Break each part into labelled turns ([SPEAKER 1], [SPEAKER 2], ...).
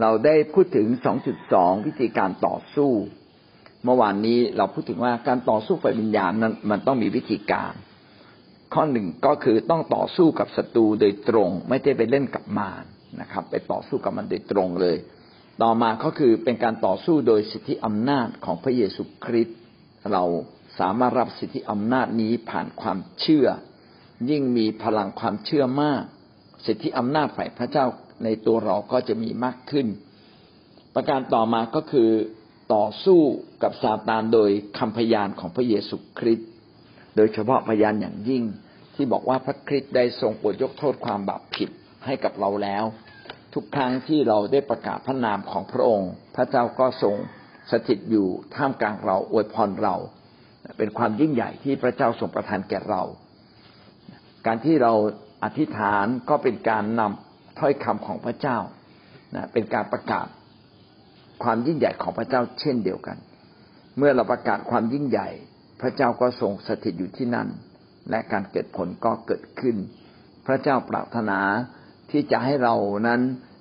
[SPEAKER 1] เราได้พูดถึง 2.2 วิธีการต่อสู้ เมื่อวานนี้เราพูดถึงว่าการต่อสู้ฝ่ายวิญญาณนั้นมันต้องมีวิธีการ ข้อหนึ่งก็คือต้องต่อสู้กับศัตรูโดยตรง ไม่ได้ไปเล่นกับมารนะครับ ไปต่อสู้กับมันโดยตรงเลย ต่อมาก็คือเป็นการต่อสู้โดยสิทธิอำนาจของพระเยซูคริสต์เราสามารถรับสิทธิอำนาจนี้ผ่านความเชื่อ ยิ่งมีพลังความเชื่อมาก สิทธิอำนาจฝ่ายพระเจ้า ในตัวเราก็จะมีมากขึ้น ประการต่อมาก็คือต่อสู้กับซาตานโดยคำพยานของพระเยซูคริสต์โดยเฉพาะพยานอย่างยิ่ง ที่บอกว่าพระคริสต์ได้ทรงโปรดยกโทษความบาปผิดให้กับเราแล้ว ทุกครั้งที่เราได้ประกาศพระนามของพระองค์ พระเจ้าก็ทรงสถิตอยู่ท่ามกลางเราอวยพรเรา เป็นความยิ่งใหญ่ที่พระเจ้าทรงประทานแก่เรา การที่เราอธิษฐานก็เป็นการนำ ถ้อยคำของพระเจ้านะเป็นการประกาศความยิ่งใหญ่ของพระเจ้าเช่นเดียวกัน เมื่อเราประกาศความยิ่งใหญ่ พระเจ้าก็ทรงสถิตอยู่ที่นั่น และการเกิดผลก็เกิดขึ้น พระเจ้าปรารถนาที่จะให้เรานั้น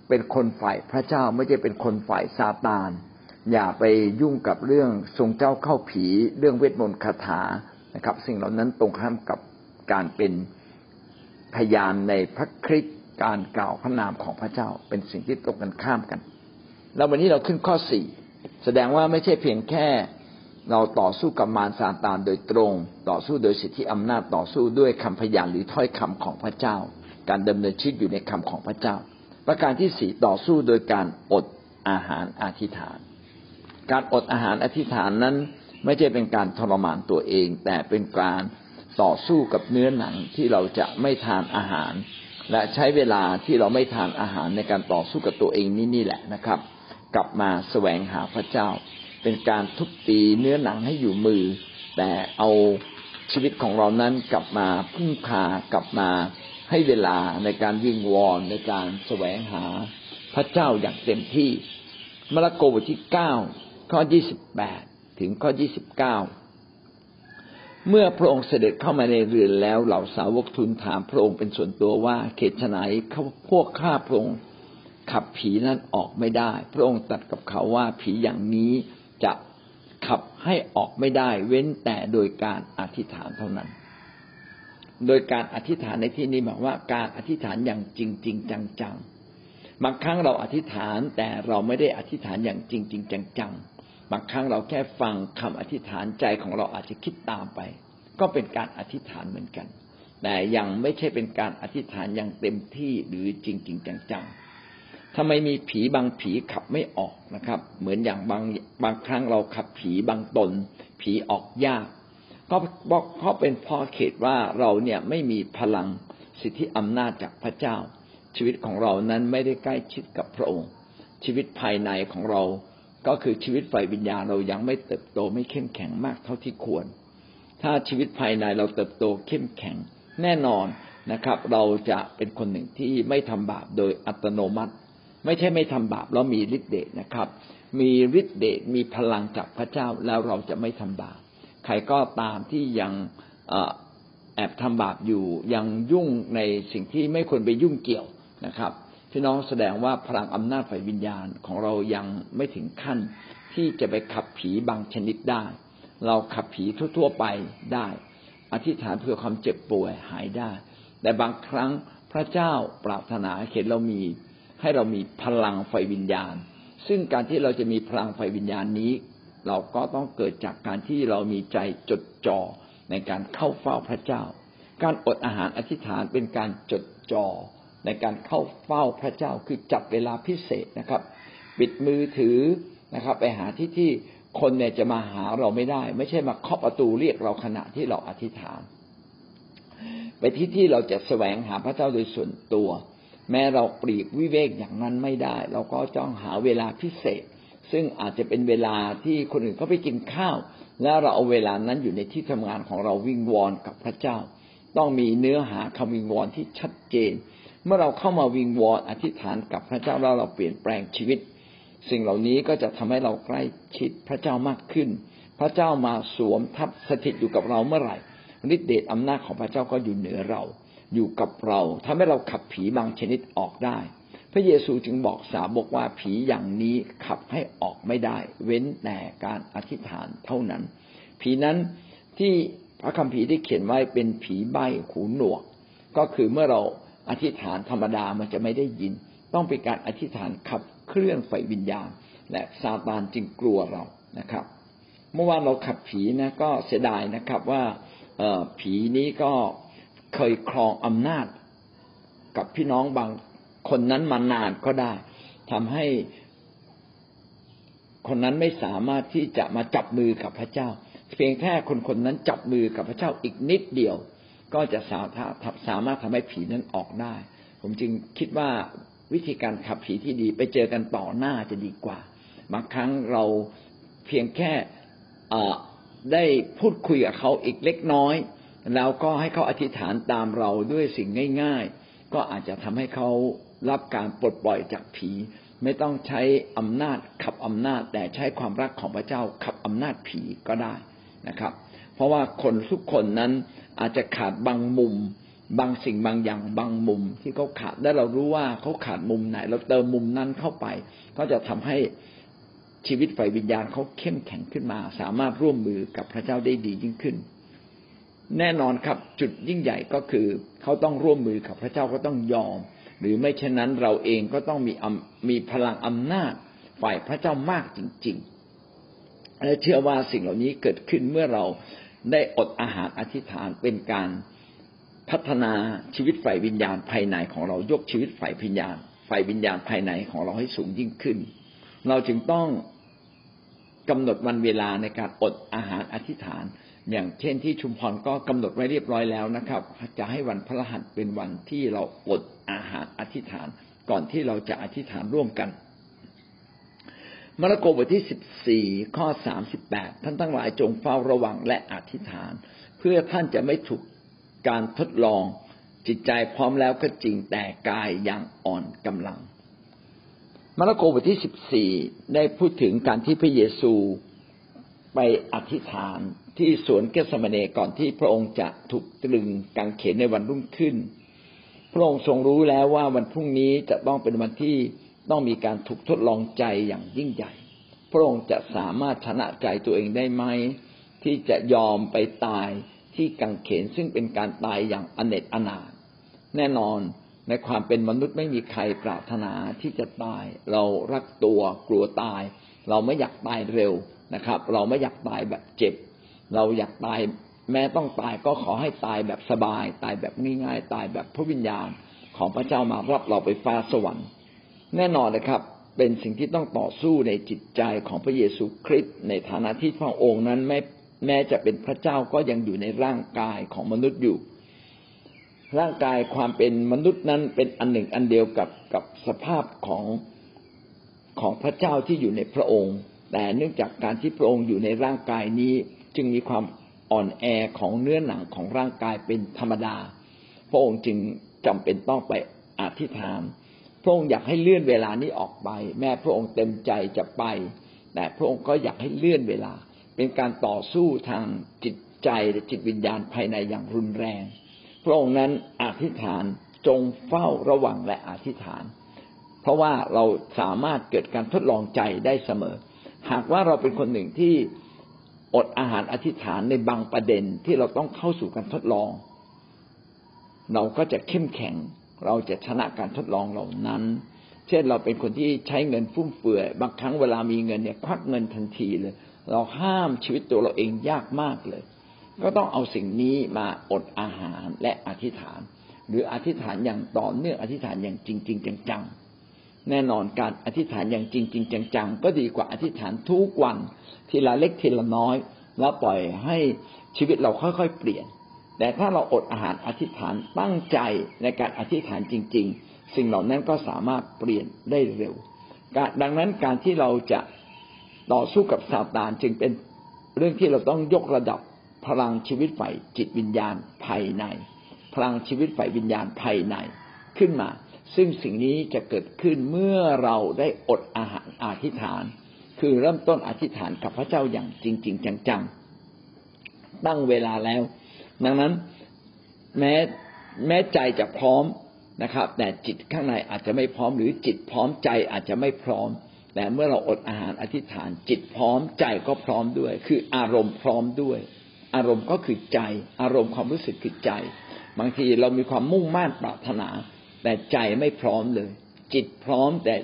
[SPEAKER 1] เป็นคนฝ่ายพระเจ้าไม่ใช่เป็นคนฝ่ายซาตาน อย่าไปยุ่งกับเรื่องทรงเจ้าเข้าผี เรื่องเวทมนต์คาถานะครับ สิ่งเหล่านั้นตรงข้ามกับการเป็นพยานในพระคริสต์ การกล่าวพระนามของพระเจ้าเป็นสิ่งที่ตรงกันข้ามกัน แล้ววันนี้เราขึ้นข้อสี่แสดงว่าไม่ใช่เพียงแค่เราต่อสู้กับมารซาตานโดยตรง ต่อสู้โดยสิทธิอำนาจต่อสู้ด้วยคำพยานหรือถ้อยคำของพระเจ้า การดำเนินชีวิตอยู่ในคำของพระเจ้า ประการที่สี่ต่อสู้โดยการอดอาหารอธิษฐาน การอดอาหารอธิษฐานนั้นไม่ใช่เป็นการทรมานตัวเอง แต่เป็นการต่อสู้กับเนื้อหนังที่เราจะไม่ทานอาหาร และใช้เวลาที่เราไม่ทานอาหารในการต่อสู้กับตัวเองนี่นี่แหละนะครับ กลับมาแสวงหาพระเจ้า เป็นการทุบตีเนื้อหนังให้อยู่มือ แต่เอาชีวิตของเรานั้นกลับมาพึ่งพากลับมาให้เวลาในการยิงวอนในการแสวงหาพระเจ้าอย่างเต็มที่มาระโกบทที่เก้าข้อยี่สิบแปดถึงข้อยี่สิบเก้า เมื่อพระองค์เสด็จเข้ามาในเรือนแล้วเหล่าสาวกทูลถามพระองค์เป็นส่วนตัวว่าเขตไหนขพวกข้าพระองค์ขับผีนั้นออกไม่ได้ พระองค์ตัดกับเขาว่าผีอย่างนี้จะขับให้ออกไม่ได้ เว้นแต่โดยการอธิษฐานเท่านั้น โดยการอธิษฐานในที่นี้หมายว่าการอธิษฐานอย่างจริงจริงจังๆบางครั้งเราอธิษฐานแต่เราไม่ได้อธิษฐานอย่างจริงจริงจังๆ บางครั้งเราแค่ฟังคำอธิษฐานใจของเราอาจจะคิดตามไป ก็เป็นการอธิษฐานเหมือนกัน แต่ยังไม่ใช่เป็นการอธิษฐานอย่างเต็มที่หรือจริงจริงจังๆทำไมมีผีบางผีขับไม่ออกนะครับ เหมือนอย่างบางบางครั้งเราขับผีบางตน ผีออกยากก็เขาเป็นเพราะเขตว่าเราเนี่ยไม่มีพลังสิทธิอำนาจจากพระเจ้า ชีวิตของเรานั้นไม่ได้ใกล้ชิดกับพระองค์ ชีวิตภายในของเรา ก็คือชีวิตฝ่ายวิญญาณเรายังไม่เติบโตไม่เข้มแข็งมากเท่าที่ควร ถ้าชีวิตภายในเราเติบโตเข้มแข็งแน่นอนนะครับ เราจะเป็นคนหนึ่งที่ไม่ทำบาปโดยอัตโนมัติ ไม่ใช่ไม่ทำบาปแล้วมีฤทธิ์เดชนะครับ มีฤทธิ์เดชมีพลังจากพระเจ้าแล้วเราจะไม่ทำบาปใครก็ตามที่ยังแอบทำบาปอยู่ยังยุ่งในสิ่งที่ไม่ควรไปยุ่งเกี่ยวนะครับ พี่น้องแสดงว่าพลังอำนาจฝ่ายวิญญาณของเรายังไม่ถึงขั้น ที่จะไปขับผีบางชนิดได้ เราขับผีทั่ว ๆ ไปได้ อธิษฐานเพื่อความเจ็บป่วยหายได้ แต่บางครั้งพระเจ้าปรารถนาเห็นเรามีให้เรามีพลังไฟวิญญาณ ซึ่งการที่เราจะมีพลังไฟวิญญาณนี้ เราก็ต้องเกิดจากการที่เรามีใจจดจ่อในการเข้าเฝ้าพระเจ้า การอดอาหารอธิษฐานเป็นการจดจ่อ ในการเข้าเฝ้าพระเจ้าคือจับเวลาพิเศษนะครับ ปิดมือถือนะครับ ไปหาที่ที่คนเนี่ยจะมาหาเราไม่ได้ ไม่ใช่มาเคาะประตูเรียกเราขณะที่เราอธิษฐาน ไปที่ที่เราจะแสวงหาพระเจ้าโดยส่วนตัว แม้เราปลีกวิเวกอย่างนั้นไม่ได้ เราก็จ้องหาเวลาพิเศษ ซึ่งอาจจะเป็นเวลาที่คนอื่นเขาไปกินข้าว แล้วเราเอาเวลานั้นอยู่ในที่ทำงานของเราวิงวอนกับพระเจ้า ต้องมีเนื้อหาคำวิงวอนที่ชัดเจน เมื่อเราเข้ามาวิงวอนอธิษฐานกับพระเจ้าแล้วเราเปลี่ยนแปลงชีวิต สิ่งเหล่านี้ก็จะทำให้เราใกล้ชิดพระเจ้ามากขึ้น พระเจ้ามาสวมทับสถิตอยู่กับเราเมื่อไหร่ฤทธิเดชอำนาจของพระเจ้าก็อยู่เหนือเรา อยู่กับเราทำให้เราขับผีบางชนิดออกได้ พระเยซูจึงบอกสาวกว่าผีอย่างนี้ขับให้ออกไม่ได้ เว้นแต่การอธิษฐานเท่านั้น ผีนั้นที่พระคัมภีร์ได้เขียนไว้เป็นผีใบหูหนวก ก็คือเมื่อเรา อธิษฐานธรรมดามันจะไม่ได้ยิน ต้องเป็นการอธิษฐานขับเคลื่อนไฟวิญญาณ และซาตานจึงกลัวเรานะครับ เมื่อวานเราขับผีนะก็เสียดายนะครับว่าผีนี้ก็เคยครองอำนาจ กับพี่น้องบางคนนั้นมานานก็ได้ทำให้คนนั้นไม่สามารถที่จะมาจับมือกับพระเจ้า เพียงแค่คนคนนั้นจับมือกับพระเจ้าอีกนิดเดียว ก็จะสามารถสามารถทำให้ผีนั้นออกได้ ผมจึงคิดว่าวิธีการขับผีที่ดีไปเจอกันต่อหน้าจะดีกว่า บางครั้งเราเพียงแค่ได้พูดคุยกับเขาอีกเล็กน้อย แล้วก็ให้เขาอธิษฐานตามเราด้วยสิ่งง่าย ๆ ก็อาจจะทำให้เขารับการปลดปล่อยจากผี ไม่ต้องใช้อำนาจขับอำนาจ แต่ใช้ความรักของพระเจ้าขับอำนาจผีก็ได้นะครับ เพราะว่าคนทุกคนนั้น อาจจะขาดบางมุม บางสิ่งบางอย่างบางมุม ที่เขาขาดและเรารู้ว่าเขาขาดมุมไหน เราเติมมุมนั้นเข้าไป ก็จะทำให้ชีวิตฝ่ายวิญญาณเขาเข้มแข็งขึ้นมา สามารถร่วมมือกับพระเจ้าได้ดียิ่งขึ้น แน่นอนครับจุดยิ่งใหญ่ก็คือเขาต้องร่วมมือกับพระเจ้าก็ต้องยอม หรือไม่เช่นนั้นเราเองก็ต้องมีมีพลังอำนาจฝ่ายพระเจ้ามากจริง ๆและเชื่อว่าสิ่งเหล่านี้เกิดขึ้นเมื่อเรา ได้อดอาหารอธิษฐานเป็นการพัฒนาชีวิตฝ่ายวิญญาณภายในของเรายกชีวิตฝ่ายวิญญาณฝ่ายวิญญาณภายในของเราให้สูงยิ่งขึ้น เราจึงต้องกำหนดวันเวลาในการอดอาหารอธิษฐาน อย่างเช่นที่ชุมพรก็กำหนดไว้เรียบร้อยแล้วนะครับ จะให้วันพระรหัสเป็นวันที่เราอดอาหารอธิษฐาน ก่อนที่เราจะอธิษฐานร่วมกัน มาระโกบทที่สิบสี่ข้อสามสิบแปดท่านทั้งหลายจงเฝ้าระวังและอธิษฐาน เพื่อท่านจะไม่ถูกการทดลอง จิตใจพร้อมแล้วก็จริงแต่กายยังอ่อนกำลัง มาระโกบทที่สิบสี่ได้พูดถึงการที่พระเยซูไปอธิษฐานที่สวนเกสมเนก่อนที่พระองค์จะถูกตรึงกางเขนในวันรุ่งขึ้น พระองค์ทรงรู้แล้วว่าวันพรุ่งนี้จะต้องเป็นวันที่ ต้องมีการถูกทดลองใจอย่างยิ่งใหญ่ พระองค์จะสามารถชนะใจตัวเองได้ไหม ที่จะยอมไปตายที่กังเขนซึ่งเป็นการตายอย่างอเนจอนาถแน่นอนในความเป็นมนุษย์ไม่มีใครปรารถนาที่จะตาย เรารักตัวกลัวตาย เราไม่อยากตายเร็วนะครับ เราไม่อยากตายแบบเจ็บ เราอยากตายแม้ต้องตายก็ขอให้ตายแบบสบาย ตายแบบง่ายๆ ตายแบบพระวิญญาณของพระเจ้ามารับเราไปฟ้าสวรรค์ แน่นอนนะครับ เป็นสิ่งที่ต้องต่อสู้ในจิตใจของพระเยซูคริสต์ในฐานะที่พระองค์นั้นแม้แม้จะเป็นพระเจ้าก็ยังอยู่ในร่างกายของมนุษย์อยู่ ร่างกายความเป็นมนุษย์นั้นเป็นอันหนึ่งอันเดียวกับกับสภาพของของพระเจ้าที่อยู่ในพระองค์ แต่เนื่องจากการที่พระองค์อยู่ในร่างกายนี้ จึงมีความอ่อนแอของเนื้อหนังของร่างกายเป็นธรรมดา พระองค์จึงจำเป็นต้องไปอธิษฐาน ระองค์อยากให้เลื่อนเวลานี้ออกไป แม้พระองค์เต็มใจจะไป แต่พระองค์ก็อยากให้เลื่อนเวลา เป็นการต่อสู้ทางจิตใจและจิตวิญญาณภายในอย่างรุนแรง พระองค์นั้นอธิษฐานจงเฝ้าระวังและอธิษฐาน เพราะว่าเราสามารถเกิดการทดลองใจได้เสมอ หากว่าเราเป็นคนหนึ่งที่อดอาหารอธิษฐานในบางประเด็นที่เราต้องเข้าสู่การทดลอง เราก็จะเข้มแข็ง เราจะชนะการทดลองเหล่านั้น เช่นเราเป็นคนที่ใช้เงินฟุ่มเฟือย บางครั้งเวลามีเงินเนี่ยควักเงินทันทีเลย เราห้ามชีวิตตัวเราเองยากมากเลย ก็ต้องเอาสิ่งนี้มาอดอาหารและอธิษฐาน หรืออธิษฐานอย่างต่อเนื่องอธิษฐานอย่างจริงๆจังๆ แน่นอนการอธิษฐานอย่างจริงจริงจังๆ ก็ดีกว่าอธิษฐานทุกวันทีละเล็กทีละน้อย แล้วปล่อยให้ชีวิตเราค่อยๆ เปลี่ยน แต่ถ้าเราอดอาหารอธิษฐานตั้งใจในการอธิษฐานจริง ๆ สิ่งเหล่านั้นก็สามารถเปลี่ยนได้เร็ว ดังนั้นการที่เราจะต่อสู้กับซาตานจึงเป็นเรื่องที่เราต้องยกระดับพลังชีวิตฝ่ายจิตวิญญาณภายใน พลังชีวิตฝ่ายวิญญาณภายในขึ้นมา ซึ่งสิ่งนี้จะเกิดขึ้นเมื่อเราได้อดอาหารอธิษฐาน คือเริ่มต้นอธิษฐานกับพระเจ้าอย่างจริง ๆ จังๆตั้งเวลาแล้ว ดังนั้นแม้แม้ใจจะพร้อมนะครับ แต่จิตข้างในอาจจะไม่พร้อม หรือจิตพร้อมใจอาจจะไม่พร้อม แต่เมื่อเราอดอาหารอธิษฐาน จิตพร้อมใจก็พร้อมด้วย คืออารมณ์พร้อมด้วย อารมณ์ก็คือใจ อารมณ์ความรู้สึกคือใจ บางทีเรามีความมุ่งมั่นปรารถนา แต่ใจไม่พร้อมเลย จิตพร้อมแต่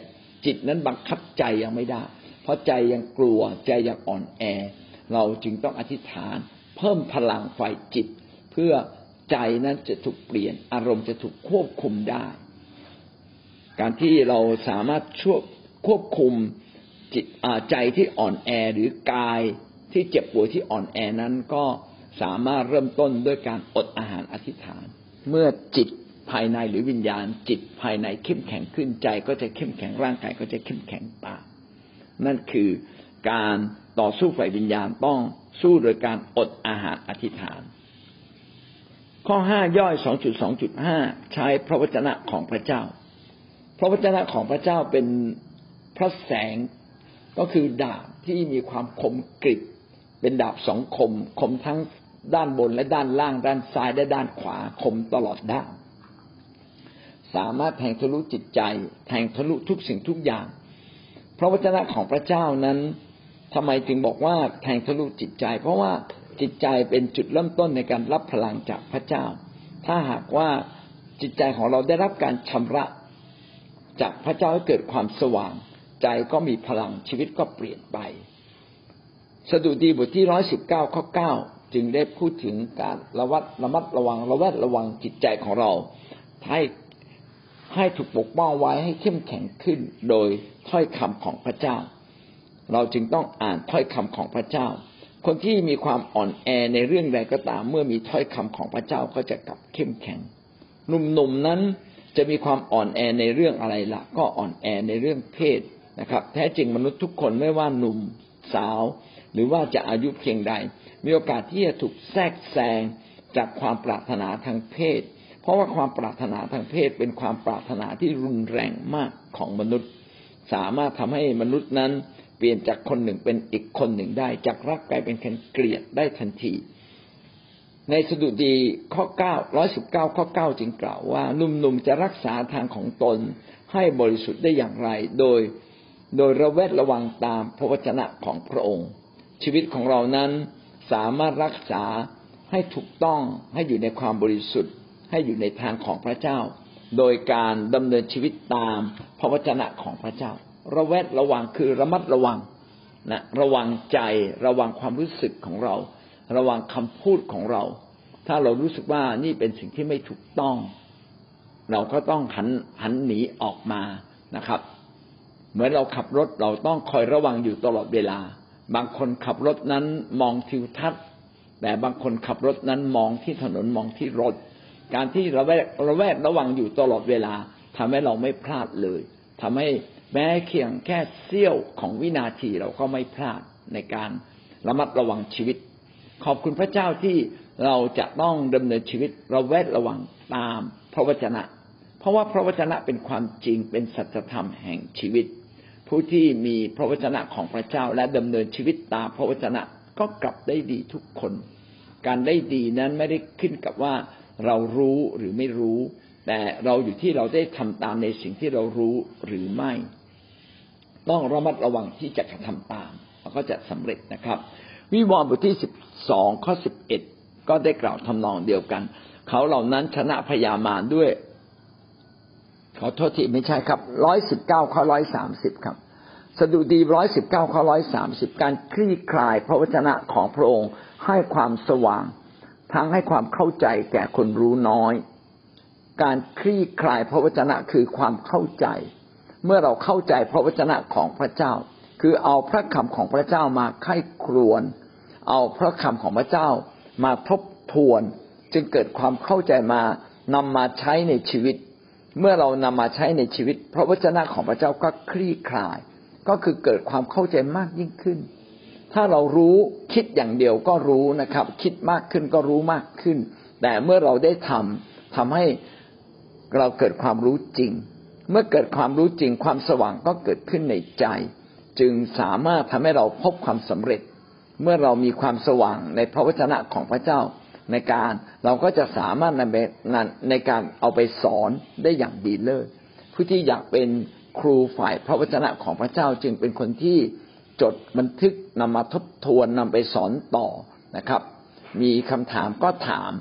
[SPEAKER 1] จิตนั้นบังคับใจยังไม่ได้ เพราะใจยังกลัวใจยังอ่อนแอ เราจึงต้องอธิษฐาน เพิ่มพลังไฟจิต เพื่อใจนั้นจะถูกเปลี่ยน อารมณ์จะถูกควบคุมได้ การที่เราสามารถช่วยควบคุมจิตใจที่อ่อนแอหรือกายที่เจ็บป่วยที่อ่อนแอนั้นก็สามารถเริ่มต้นด้วยการอดอาหารอธิษฐาน เมื่อจิตภายในหรือวิญญาณ จิตภายในเข้มแข็งขึ้นใจ ก็จะเข้มแข็งร่างกายก็จะเข้มแข็งตามนั่นคือการต่อสู้ฝ่ายวิญญาณต้องสู้โดยการอดอาหารอธิษฐาน ข้อห้าย่อยสองจุดสองจุดห้าใช้พระวจนะของพระเจ้า พระวจนะของพระเจ้าเป็นพระแสงก็คือดาบที่มีความคมกริบเป็นดาบสองคม คมทั้งด้านบนและด้านล่าง ด้านซ้ายและด้านขวาคมตลอดด้าน สามารถแทงทะลุจิตใจ แทงทะลุทุกสิ่งทุกอย่าง พระวจนะของพระเจ้านั้นทำไมจึงบอกว่าแทงทะลุจิตใจ เพราะว่า จิตใจเป็นจุดเริ่มต้นในการรับพลังจากพระเจ้า ถ้าหากว่าจิตใจของเราได้รับการชำระจากพระเจ้าให้เกิดความสว่าง ใจก็มีพลังชีวิตก็เปลี่ยนไป สดุดีบทที่ร้อยสิบเก้าข้อเก้าจึงได้พูดถึงการระวัดระมัดระวังระแวดระวังจิตใจของเรา ให้ให้ถูกปกป้องไว้ให้เข้มแข็งขึ้นโดยถ้อยคำของพระเจ้า เราจึงต้องอ่านถ้อยคำของพระเจ้า คนที่มีความอ่อนแอในเรื่องใดก็ตาม เมื่อมีถ้อยคำของพระเจ้าก็จะกลับเข้มแข็งหนุ่มๆนนั้นจะมีความอ่อนแอในเรื่องอะไรละ่ะ ก็อ่อนแอในเรื่องเพศนะครับ แท้จริงมนุษย์ทุกคนไม่ว่าหนุ่มสาว หรือว่าจะอายุเพียงใด มีโอกาสที่จะถูกแทรกแซงจากความปรารถนาทางเพศ เพราะว่าความปรารถนาทางเพศเป็นความปรารถนาที่รุนแรงมากของมนุษย์ สามารถทำให้มนุษย์นั้น ปลี่ยนจากคนหนึ่งเป็นอีกคนหนึ่งได้ จากรักกลายเป็นคนเกลียดได้ทันที ในสดุดีข้อเก้าร้อยสิบเก้าข้อเก้าจึงกล่าวว่าหนุ่มๆจะรักษาทางของตนให้บริสุทธิ์ได้อย่างไร โดยโดยระแวดระวังตามพระวจนะของพระองค์ ชีวิตของเรานั้นสามารถรักษาให้ถูกต้องให้อยู่ในความบริสุทธิ์ ให้อยู่ในทางของพระเจ้า โดยการดำเนินชีวิตตามพระวจนะของพระเจ้า ระแวดระวังคือระมัดระวังนะระวังใจระวังความรู้สึกของเรา ระวังคำพูดของเรา ถ้าเรารู้สึกว่านี่เป็นสิ่งที่ไม่ถูกต้อง เราก็ต้องหันหันหนีออกมานะครับ เหมือนเราขับรถเราต้องคอยระวังอยู่ตลอดเวลา บางคนขับรถนั้นมองทิวทัศน์ แต่บางคนขับรถนั้นมองที่ถนนมองที่รถ การที่ระแวดระแวดระวังอยู่ตลอดเวลาทำให้เราไม่พลาดเลยทำให้ แม้เพียงแค่เสี้ยวของวินาทีเราก็ไม่พลาดในการระมัดระวังชีวิต ขอบคุณพระเจ้าที่เราจะต้องดำเนินชีวิตระแวดระวังตามพระวจนะ เพราะว่าพระวจนะเป็นความจริงเป็นสัจธรรมแห่งชีวิต ผู้ที่มีพระวจนะของพระเจ้าและดำเนินชีวิตตามพระวจนะก็กลับได้ดีทุกคน การได้ดีนั้นไม่ได้ขึ้นกับว่าเรารู้หรือไม่รู้ แต่เราอยู่ที่เราได้ทำตามในสิ่งที่เรารู้หรือไม่ ต้องระมัดระวังที่จะกระทำตามเราก็จะสำเร็จนะครับ วิวรณ์บทที่สิบสองข้อสิบเอ็ดก็ได้กล่าวทำนองเดียวกัน เขาเหล่านั้นชนะพยามารด้วย ขอโทษทีไม่ใช่ครับร้อยสิบเก้าข้อร้อยสามสิบครับ สดุดีร้อยสิบเก้าข้อร้อยสามสิบการคลี่คลายพระวจนะของพระองค์ให้ความสว่าง ทั้งให้ความเข้าใจแก่คนรู้น้อย การคลี่คลายพระวจนะคือความเข้าใจ เมื่อเราเข้าใจพระวจนะของพระเจ้า คือเอาพระคำของพระเจ้ามาไข้ครวน เอาพระคำของพระเจ้ามาทบทวน จึงเกิดความเข้าใจมานำมาใช้ในชีวิต เมื่อเรานำมาใช้ในชีวิต พระวจนะของพระเจ้าก็คลี่คลาย ก็คือเกิดความเข้าใจมากยิ่งขึ้น ถ้าเรารู้คิดอย่างเดียวก็รู้นะครับ คิดมากขึ้นก็รู้มากขึ้น แต่เมื่อเราได้ทำทำให้เราเกิดความรู้จริง เมื่อเกิดความรู้จริงความสว่างก็เกิดขึ้นในใจ จึงสามารถทำให้เราพบความสำเร็จ เมื่อเรามีความสว่างในพระวจนะของพระเจ้า ในการเราก็จะสามารถในในการเอาไปสอนได้อย่างดีเลิศผู้ที่อยากเป็นครูฝ่ายพระวจนะของพระเจ้าจึงเป็นคนที่จดบันทึกนำมาทบทวนนำไปสอนต่อนะครับ มีคำถามก็ถาม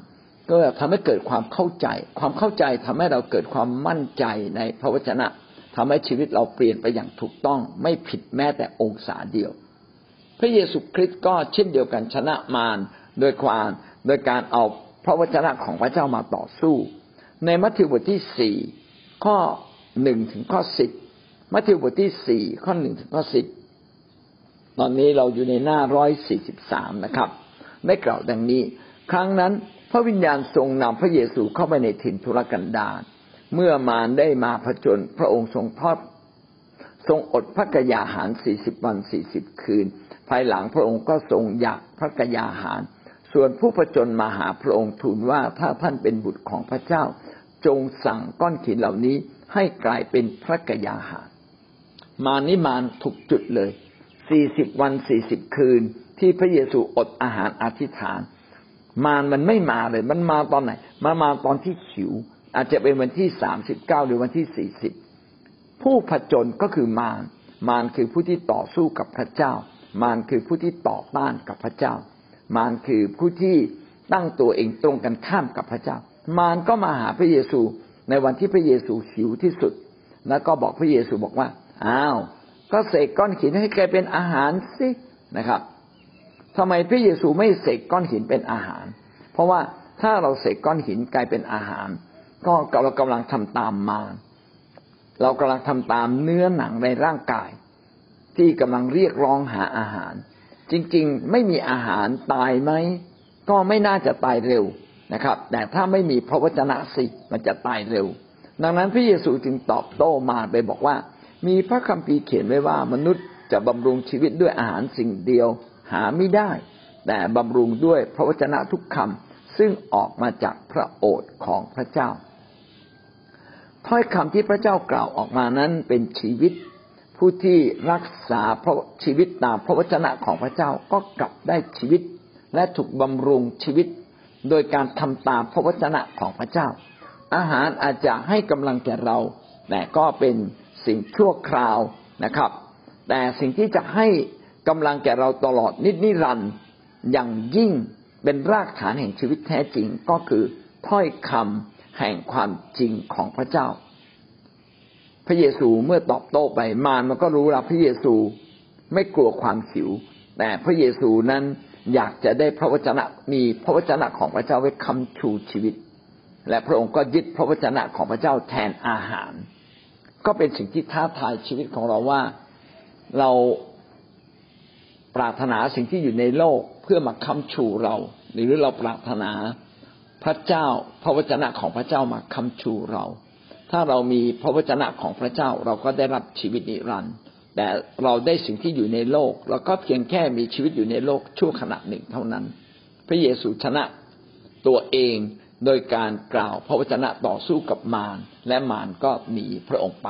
[SPEAKER 1] ก็ทำให้เกิดความเข้าใจ ความเข้าใจทำให้เราเกิดความมั่นใจในพระวจนะทำให้ชีวิตเราเปลี่ยนไปอย่างถูกต้อง ไม่ผิดแม้แต่องศาเดียว พระเยซูคริสต์ก็เช่นเดียวกันชนะมารโดยความโดยการเอาพระวจนะของพระเจ้ามาต่อสู้ ในมัทธิวบทที่สี่ข้อหนึ่งถึงข้อสิบมัทธิวบทที่สี่ข้อหนึ่งถึงข้อสิบตอนนี้เราอยู่ในหน้าร้อยสี่สิบสามนะครับ ได้กล่าวดังนี้ ครั้งนั้น พระวิญญาณทรงนำพระเยซูเข้าไปในถิ่นทุรกันดารเมื่อมารได้มาผจญพระองค์ทรงทอดทรงอดพระกยาหารสี่สิบวันสี่สิบคืน ภายหลังพระองค์ก็ทรงอยากพระกยาหาร ส่วนผู้ผจญมาหาพระองค์ทูลว่าถ้าท่านเป็นบุตรของพระเจ้า จงสั่งก้อนหินเหล่านี้ให้กลายเป็นพระกยาหาร มานิมานถูกจุดเลยสี่สิบวันสี่สิบคืน ที่พระเยซูอดอาหารอธิษฐาน มารมันไม่มาเลย มันมาตอนไหน มามาตอนที่หิว อาจจะเป็นวันที่สามสิบเก้าหรือวันที่สี่สิบผู้ผจญก็คือมาร มารคือผู้ที่ต่อสู้กับพระเจ้า มารคือผู้ที่ต่อต้านกับพระเจ้า มารคือผู้ที่ตั้งตัวเองตรงกันข้ามกับพระเจ้า มารก็มาหาพระเยซูในวันที่พระเยซูหิวที่สุด แล้วก็บอกพระเยซูบอกว่า อ้าว ก็เสกก้อนหินให้แกเป็นอาหารสินะครับ ทำไมพระเยซูไม่เสกก้อนหินเป็นอาหาร เพราะว่าถ้าเราเสกก้อนหินกลายเป็นอาหาร ก็เรากำลังทำตามมารเรากำลังทำตามเนื้อหนังในร่างกาย ที่กำลังเรียกร้องหาอาหาร จริงๆ ไม่มีอาหารตายไหมก็ไม่น่าจะตายเร็วนะครับ แต่ถ้าไม่มีพระวจนะสิมันจะตายเร็ว ดังนั้นพระเยซูจึงตอบโต้มาไปบอกว่า มีพระคัมภีร์เขียนไว้ว่ามนุษย์จะบำรุงชีวิตด้วยอาหารสิ่งเดียว หาไม่ได้ แต่บำรุงด้วยพระวจนะทุกคำซึ่งออกมาจากพระโอษฐ์ของพระเจ้า ถ้อยคำที่พระเจ้ากล่าวออกมานั้นเป็นชีวิต ผู้ที่รักษาพระชีวิตตามพระวจนะของพระเจ้าก็กลับได้ชีวิต และถูกบำรุงชีวิต โดยการทำตามพระวจนะของพระเจ้า อาหารอาจจะให้กำลังแก่เรา แต่ก็เป็นสิ่งชั่วคราวนะครับ แต่สิ่งที่จะให้ กำลังแก่เราตลอดนิดนิรันด์อย่างยิ่งเป็นรากฐานแห่งชีวิตแท้จริงก็คือถ้อยคำแห่งความจริงของพระเจ้า พระเยซูเมื่อตอบโต้ไปมารมันก็รู้ล้วพระเยซูไม่กลัวความหิว แต่พระเยซูนั้นอยากจะได้พระวจนะมีพระวจนะของพระเจ้าไว้คำชูชีวิต และพระองค์ก็ยึดพระวจนะของพระเจ้าแทนอาหาร ก็เป็นสิ่งที่ท้าทายชีวิตของเราว่าเรา ปรารถนาสิ่งที่อยู่ในโลกเพื่อมาค้ำชูเรา หรือเราปรารถนาพระเจ้าพระวจนะของพระเจ้ามาค้ำชูเรา ถ้าเรามีพระวจนะของพระเจ้าเราก็ได้รับชีวิตนิรันดร์แต่เราได้สิ่งที่อยู่ในโลกเราก็เพียงแค่มีชีวิตอยู่ในโลกชั่วขณะหนึ่งเท่านั้น พระเยซูชนะตัวเองโดยการกล่าวพระวจนะต่อสู้กับมารและมารก็หนีพระองค์ไป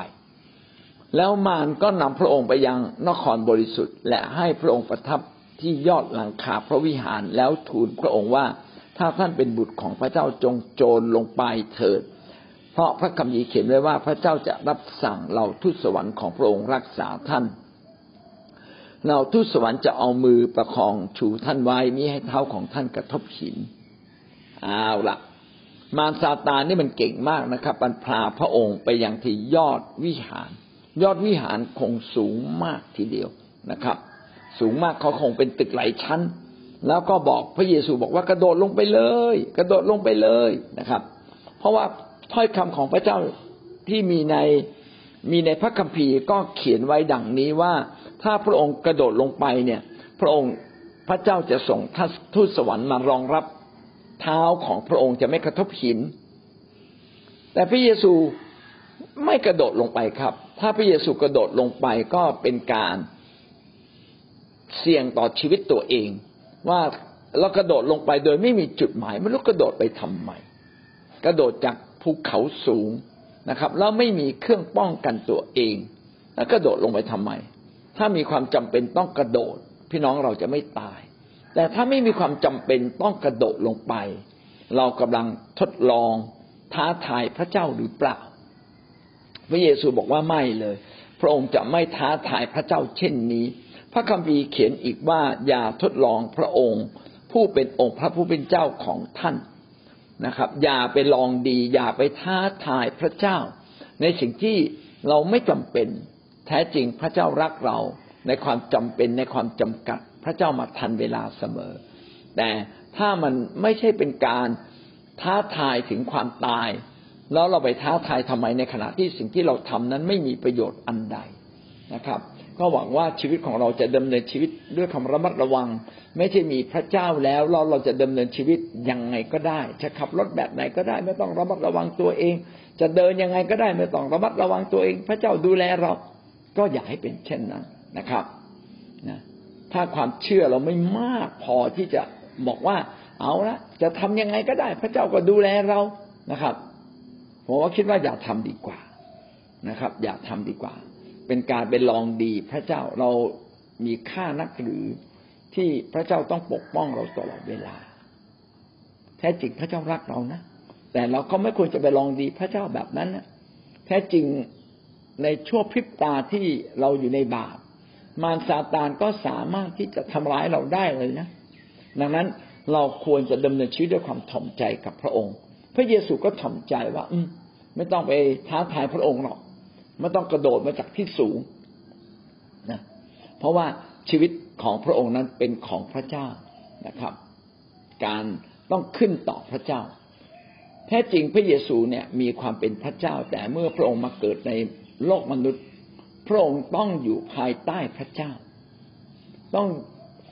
[SPEAKER 1] แล้วมารก็นำพระองค์ไปยังนครบริสุทธิ์ และให้พระองค์ประทับที่ยอดหลังคาพระวิหารแล้วทูลพระองค์ว่าถ้าท่านเป็นบุตรของพระเจ้าจงโจรลงไปเถิด เพราะพระคัมภีร์เขียนไว้ว่าพระเจ้าจะรับสั่งเหล่าทูตสวรรค์ของพระองค์รักษาท่านเหล่าทูตสวรรค์จะเอามือประคองชูท่านไว้มิให้เท้าของท่านกระทบหินเอาละมารซาตานนี่มันเก่งมากนะครับมันพาพระองค์ไปยังที่ยอดวิหาร ยอดวิหารคงสูงมากทีเดียวนะครับ สูงมากเขาคงเป็นตึกหลายชั้น แล้วก็บอกพระเยซูบอกว่ากระโดดลงไปเลย กระโดดลงไปเลยนะครับ เพราะว่าถ้อยคำของพระเจ้าที่มีในมีในพระคัมภีร์ก็เขียนไว้ดังนี้ว่า ถ้าพระองค์กระโดดลงไปเนี่ย พระองค์พระเจ้าจะส่งทูตสวรรค์มารองรับเท้าของพระองค์จะไม่กระทบหิน แต่พระเยซูไม่กระโดดลงไปครับ ถ้าพระเยซูกระโดดลงไปก็เป็นการเสี่ยงต่อชีวิตตัวเอง ว่าเรากระโดดลงไปโดยไม่มีจุดหมายไม่รู้กระโดดไปทำไมกระโดดจากภูเขาสูงนะครับ แล้วไม่มีเครื่องป้องกันตัวเอง แล้วกระโดดลงไปทำไม ถ้ามีความจำเป็นต้องกระโดด พี่น้องเราจะไม่ตาย แต่ถ้าไม่มีความจำเป็นต้องกระโดดลงไป เรากำลังทดลองท้าทายพระเจ้าหรือเปล่า พระเยซูบอกว่าไม่เลย พระองค์จะไม่ท้าทายพระเจ้าเช่นนี้ พระคัมภีร์เขียนอีกว่าอย่าทดลองพระองค์ ผู้เป็นองค์พระผู้เป็นเจ้าของท่านนะครับ อย่าไปลองดี อย่าไปท้าทายพระเจ้า ในสิ่งที่เราไม่จำเป็นแท้จริงพระเจ้ารักเราในความจำเป็นในความจำกัด พระเจ้ามาทันเวลาเสมอ แต่ถ้ามันไม่ใช่เป็นการท้าทายถึงความตาย แล้วเราไปท้าทายทำไมในขณะที่สิ่งที่เราทำนั้นไม่มีประโยชน์อันใดนะครับ ก็หวังว่าชีวิตของเราจะดำเนินชีวิตด้วยความระมัดระวัง ไม่ใช่มีพระเจ้าแล้วเราเราจะดำเนินชีวิตยังไงก็ได้ จะขับรถแบบไหนก็ได้ ไม่ต้องระมัดระวังตัวเอง จะเดินยังไงก็ได้ ไม่ต้องระมัดระวังตัวเอง พระเจ้าดูแลเราก็อย่าให้เป็นเช่นนั้นนะครับนะถ้าความเชื่อเราไม่มากพอที่จะบอกว่าเอาละจะทำยังไงก็ได้ พระเจ้าก็ดูแลเรานะครับ ผมว่าคิดว่าอย่าทำดีกว่านะครับ อย่าทำดีกว่า เป็นการเป็นลองดีพระเจ้าเรามีค่านักหรือที่พระเจ้าต้องปกป้องเราตลอดเวลา แท้จริงพระเจ้ารักเรานะ แต่เราก็ไม่ควรจะไปลองดีพระเจ้าแบบนั้นนะแท้จริงในชั่วพริบตาที่เราอยู่ในบาปมารซาตานก็สามารถที่จะทำร้ายเราได้เลยนะ ดังนั้นเราควรจะดำเนินชีวิตด้วยความถ่อมใจกับพระองค์ พระเยซูก็ถ่อมใจว่า อืมไม่ต้องไปท้าทายพระองค์หรอกไม่ต้องกระโดดมาจากที่สูงนะเพราะว่าชีวิตของพระองค์นั้นเป็นของพระเจ้านะครับ การต้องขึ้นต่อพระเจ้า แท้จริงพระเยซูเนี่ยมีความเป็นพระเจ้า แต่เมื่อพระองค์มาเกิดในโลกมนุษย์ พระองค์ต้องอยู่ภายใต้พระเจ้า ต้อง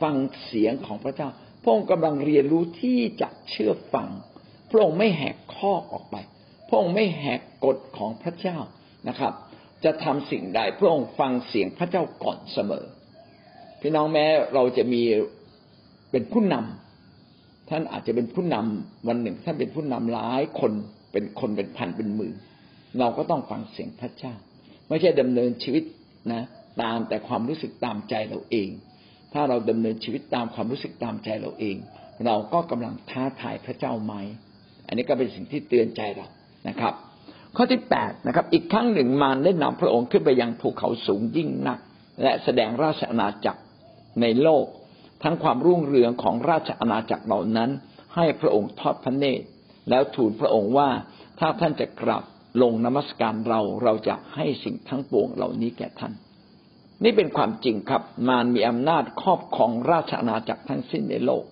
[SPEAKER 1] ฟังเสียงของพระเจ้า พระองค์กำลังเรียนรู้ที่จะเชื่อฟัง พระองค์ไม่แหกข้อออกไป พระองค์ไม่แหกกฎของพระเจ้านะครับ จะทำสิ่งใดพระองค์ฟังเสียงพระเจ้าก่อนเสมอ พี่น้องแม้เราจะมีเป็นผู้นำท่านอาจจะเป็นผู้นำวันหนึ่ง ท่านเป็นผู้นำหลายคนเป็นคนเป็นพันเป็นหมื่นเราก็ต้องฟังเสียงพระเจ้า ไม่ใช่ดำเนินชีวิตนะตามแต่ความรู้สึกตามใจเราเอง ถ้าเราดำเนินชีวิตตามความรู้สึกตามใจเราเอง เราก็กำลังท้าทายพระเจ้าไหม อันนี้ก็เป็นสิ่งที่เตือนใจเรานะครับ ข้อที่แปดนะครับ อีกครั้งหนึ่งมารได้นำพระองค์ขึ้นไปยังภูเขาสูงยิ่งนัก และแสดงราชอาณาจักรในโลก ทั้งความรุ่งเรืองของราชอาณาจักรเหล่านั้น ให้พระองค์ทอดพระเนตร แล้วทูลพระองค์ว่าถ้าท่านจะกลับลงนมัสการเราเราจะให้สิ่งทั้งปวงเหล่านี้แก่ท่าน นี่เป็นความจริงครับมารมีอำนาจครอบครองราชอาณาจักรทั้งสิ้นในโลก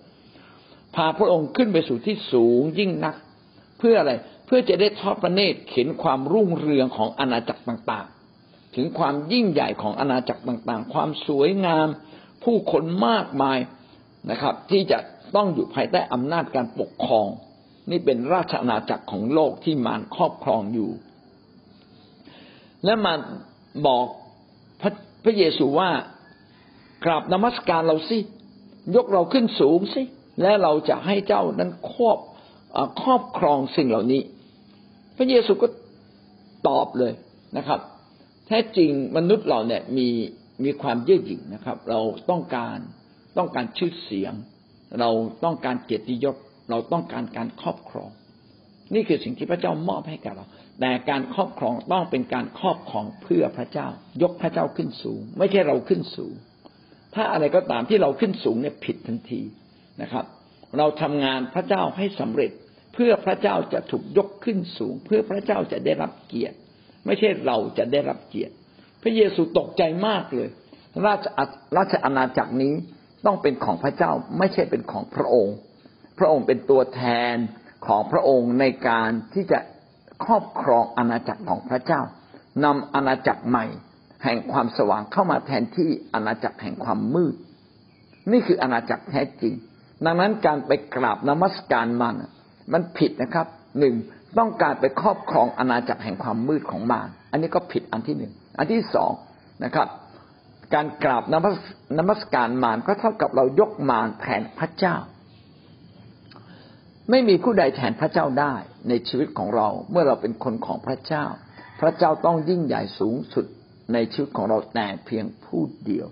[SPEAKER 1] พาพระองค์ขึ้นไปสู่ที่สูงยิ่งนัก เพื่ออะไรเพื่อจะได้ทอดพระเนตรเห็นความรุ่งเรืองของอาณาจักรต่างๆ ถึงความยิ่งใหญ่ของอาณาจักรต่างๆ ความสวยงาม ผู้คนมากมายนะครับ ที่จะต้องอยู่ภายใต้อำนาจการปกครอง นี่เป็นราชอาณาจักรของโลกที่มารครอบครองอยู่ และมาบอกพระพระเยซูว่ากราบนมัสการเราสิยกเราขึ้นสูงสิและเราจะให้เจ้านั้นครอบ ครอบครองสิ่งเหล่านี้ พระเยซูก็ตอบเลยนะครับ แท้จริงมนุษย์เราเนี่ยมีมีความเย่อหยิ่งนะครับ เราต้องการต้องการชื่อเสียง เราต้องการเกียรติยศเราต้องการการครอบครอง นี่คือสิ่งที่พระเจ้ามอบให้กับเรา แต่การครอบครองต้องเป็นการครอบครองเพื่อพระเจ้า ยกพระเจ้าขึ้นสูง ไม่ใช่เราขึ้นสูง ถ้าอะไรก็ตามที่เราขึ้นสูงเนี่ยผิดทันทีนะครับ เราทำงานพระเจ้าให้สำเร็จ เพื่อพระเจ้าจะถูกยกขึ้นสูง เพื่อพระเจ้าจะได้รับเกียรติ ไม่ใช่เราจะได้รับเกียรติ พระเยซูตกใจมากเลย ราชราชอาณาจักรนี้ต้องเป็นของพระเจ้าไม่ใช่เป็นของพระองค์ พระองค์เป็นตัวแทนของพระองค์ในการที่จะครอบครองอาณาจักรของพระเจ้านำอาณาจักรใหม่ แห่งความสว่างเข้ามาแทนที่อาณาจักรแห่งความมืด นี่คืออาณาจักรแท้จริง ดังนั้นการไปกราบนมัสการมันมันผิดนะครับหนึ่งต้องการไปครอบครองอาณาจักรแห่งความมืดของมารอันนี้ก็ผิดอันที่หนึ่งอันที่สองนะครับ การกราบนมัสนมัสการมารก็เท่ากับเรายกมารแทนพระเจ้า ไม่มีผู้ใดแทนพระเจ้าได้ในชีวิตของเราเมื่อเราเป็นคนของพระเจ้า พระเจ้าต้องยิ่งใหญ่สูงสุดในชีวิตของเราแต่เพียงผู้เดียว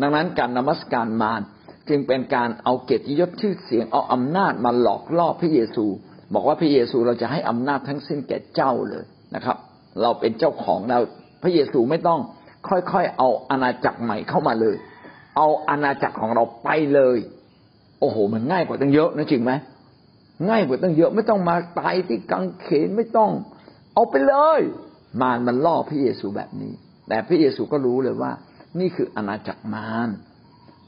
[SPEAKER 1] ดังนั้นการนมัสการมาร จึงเป็นการเอาเกียรติยศชื่อเสียงเอาอำนาจมาหลอกล่อพระเยซู บอกว่าพระเยซูเราจะให้อำนาจทั้งสิ้นแก่เจ้าเลยนะครับ เราเป็นเจ้าของเราพระเยซูไม่ต้องค่อยๆเอาอาณาจักรใหม่เข้ามาเลย เอาอาณาจักรของเราไปเลย โอ้โห มันง่ายกว่าตั้งเยอะนะจริงไหมง่ายกว่าตั้งเยอะไม่ต้องมาตายที่กังเขนไม่ต้อง เอาไปเลย มารมันล่อพระเยซูแบบนี้ แต่พระเยซูก็รู้เลยว่า นี่คืออาณาจักรมาร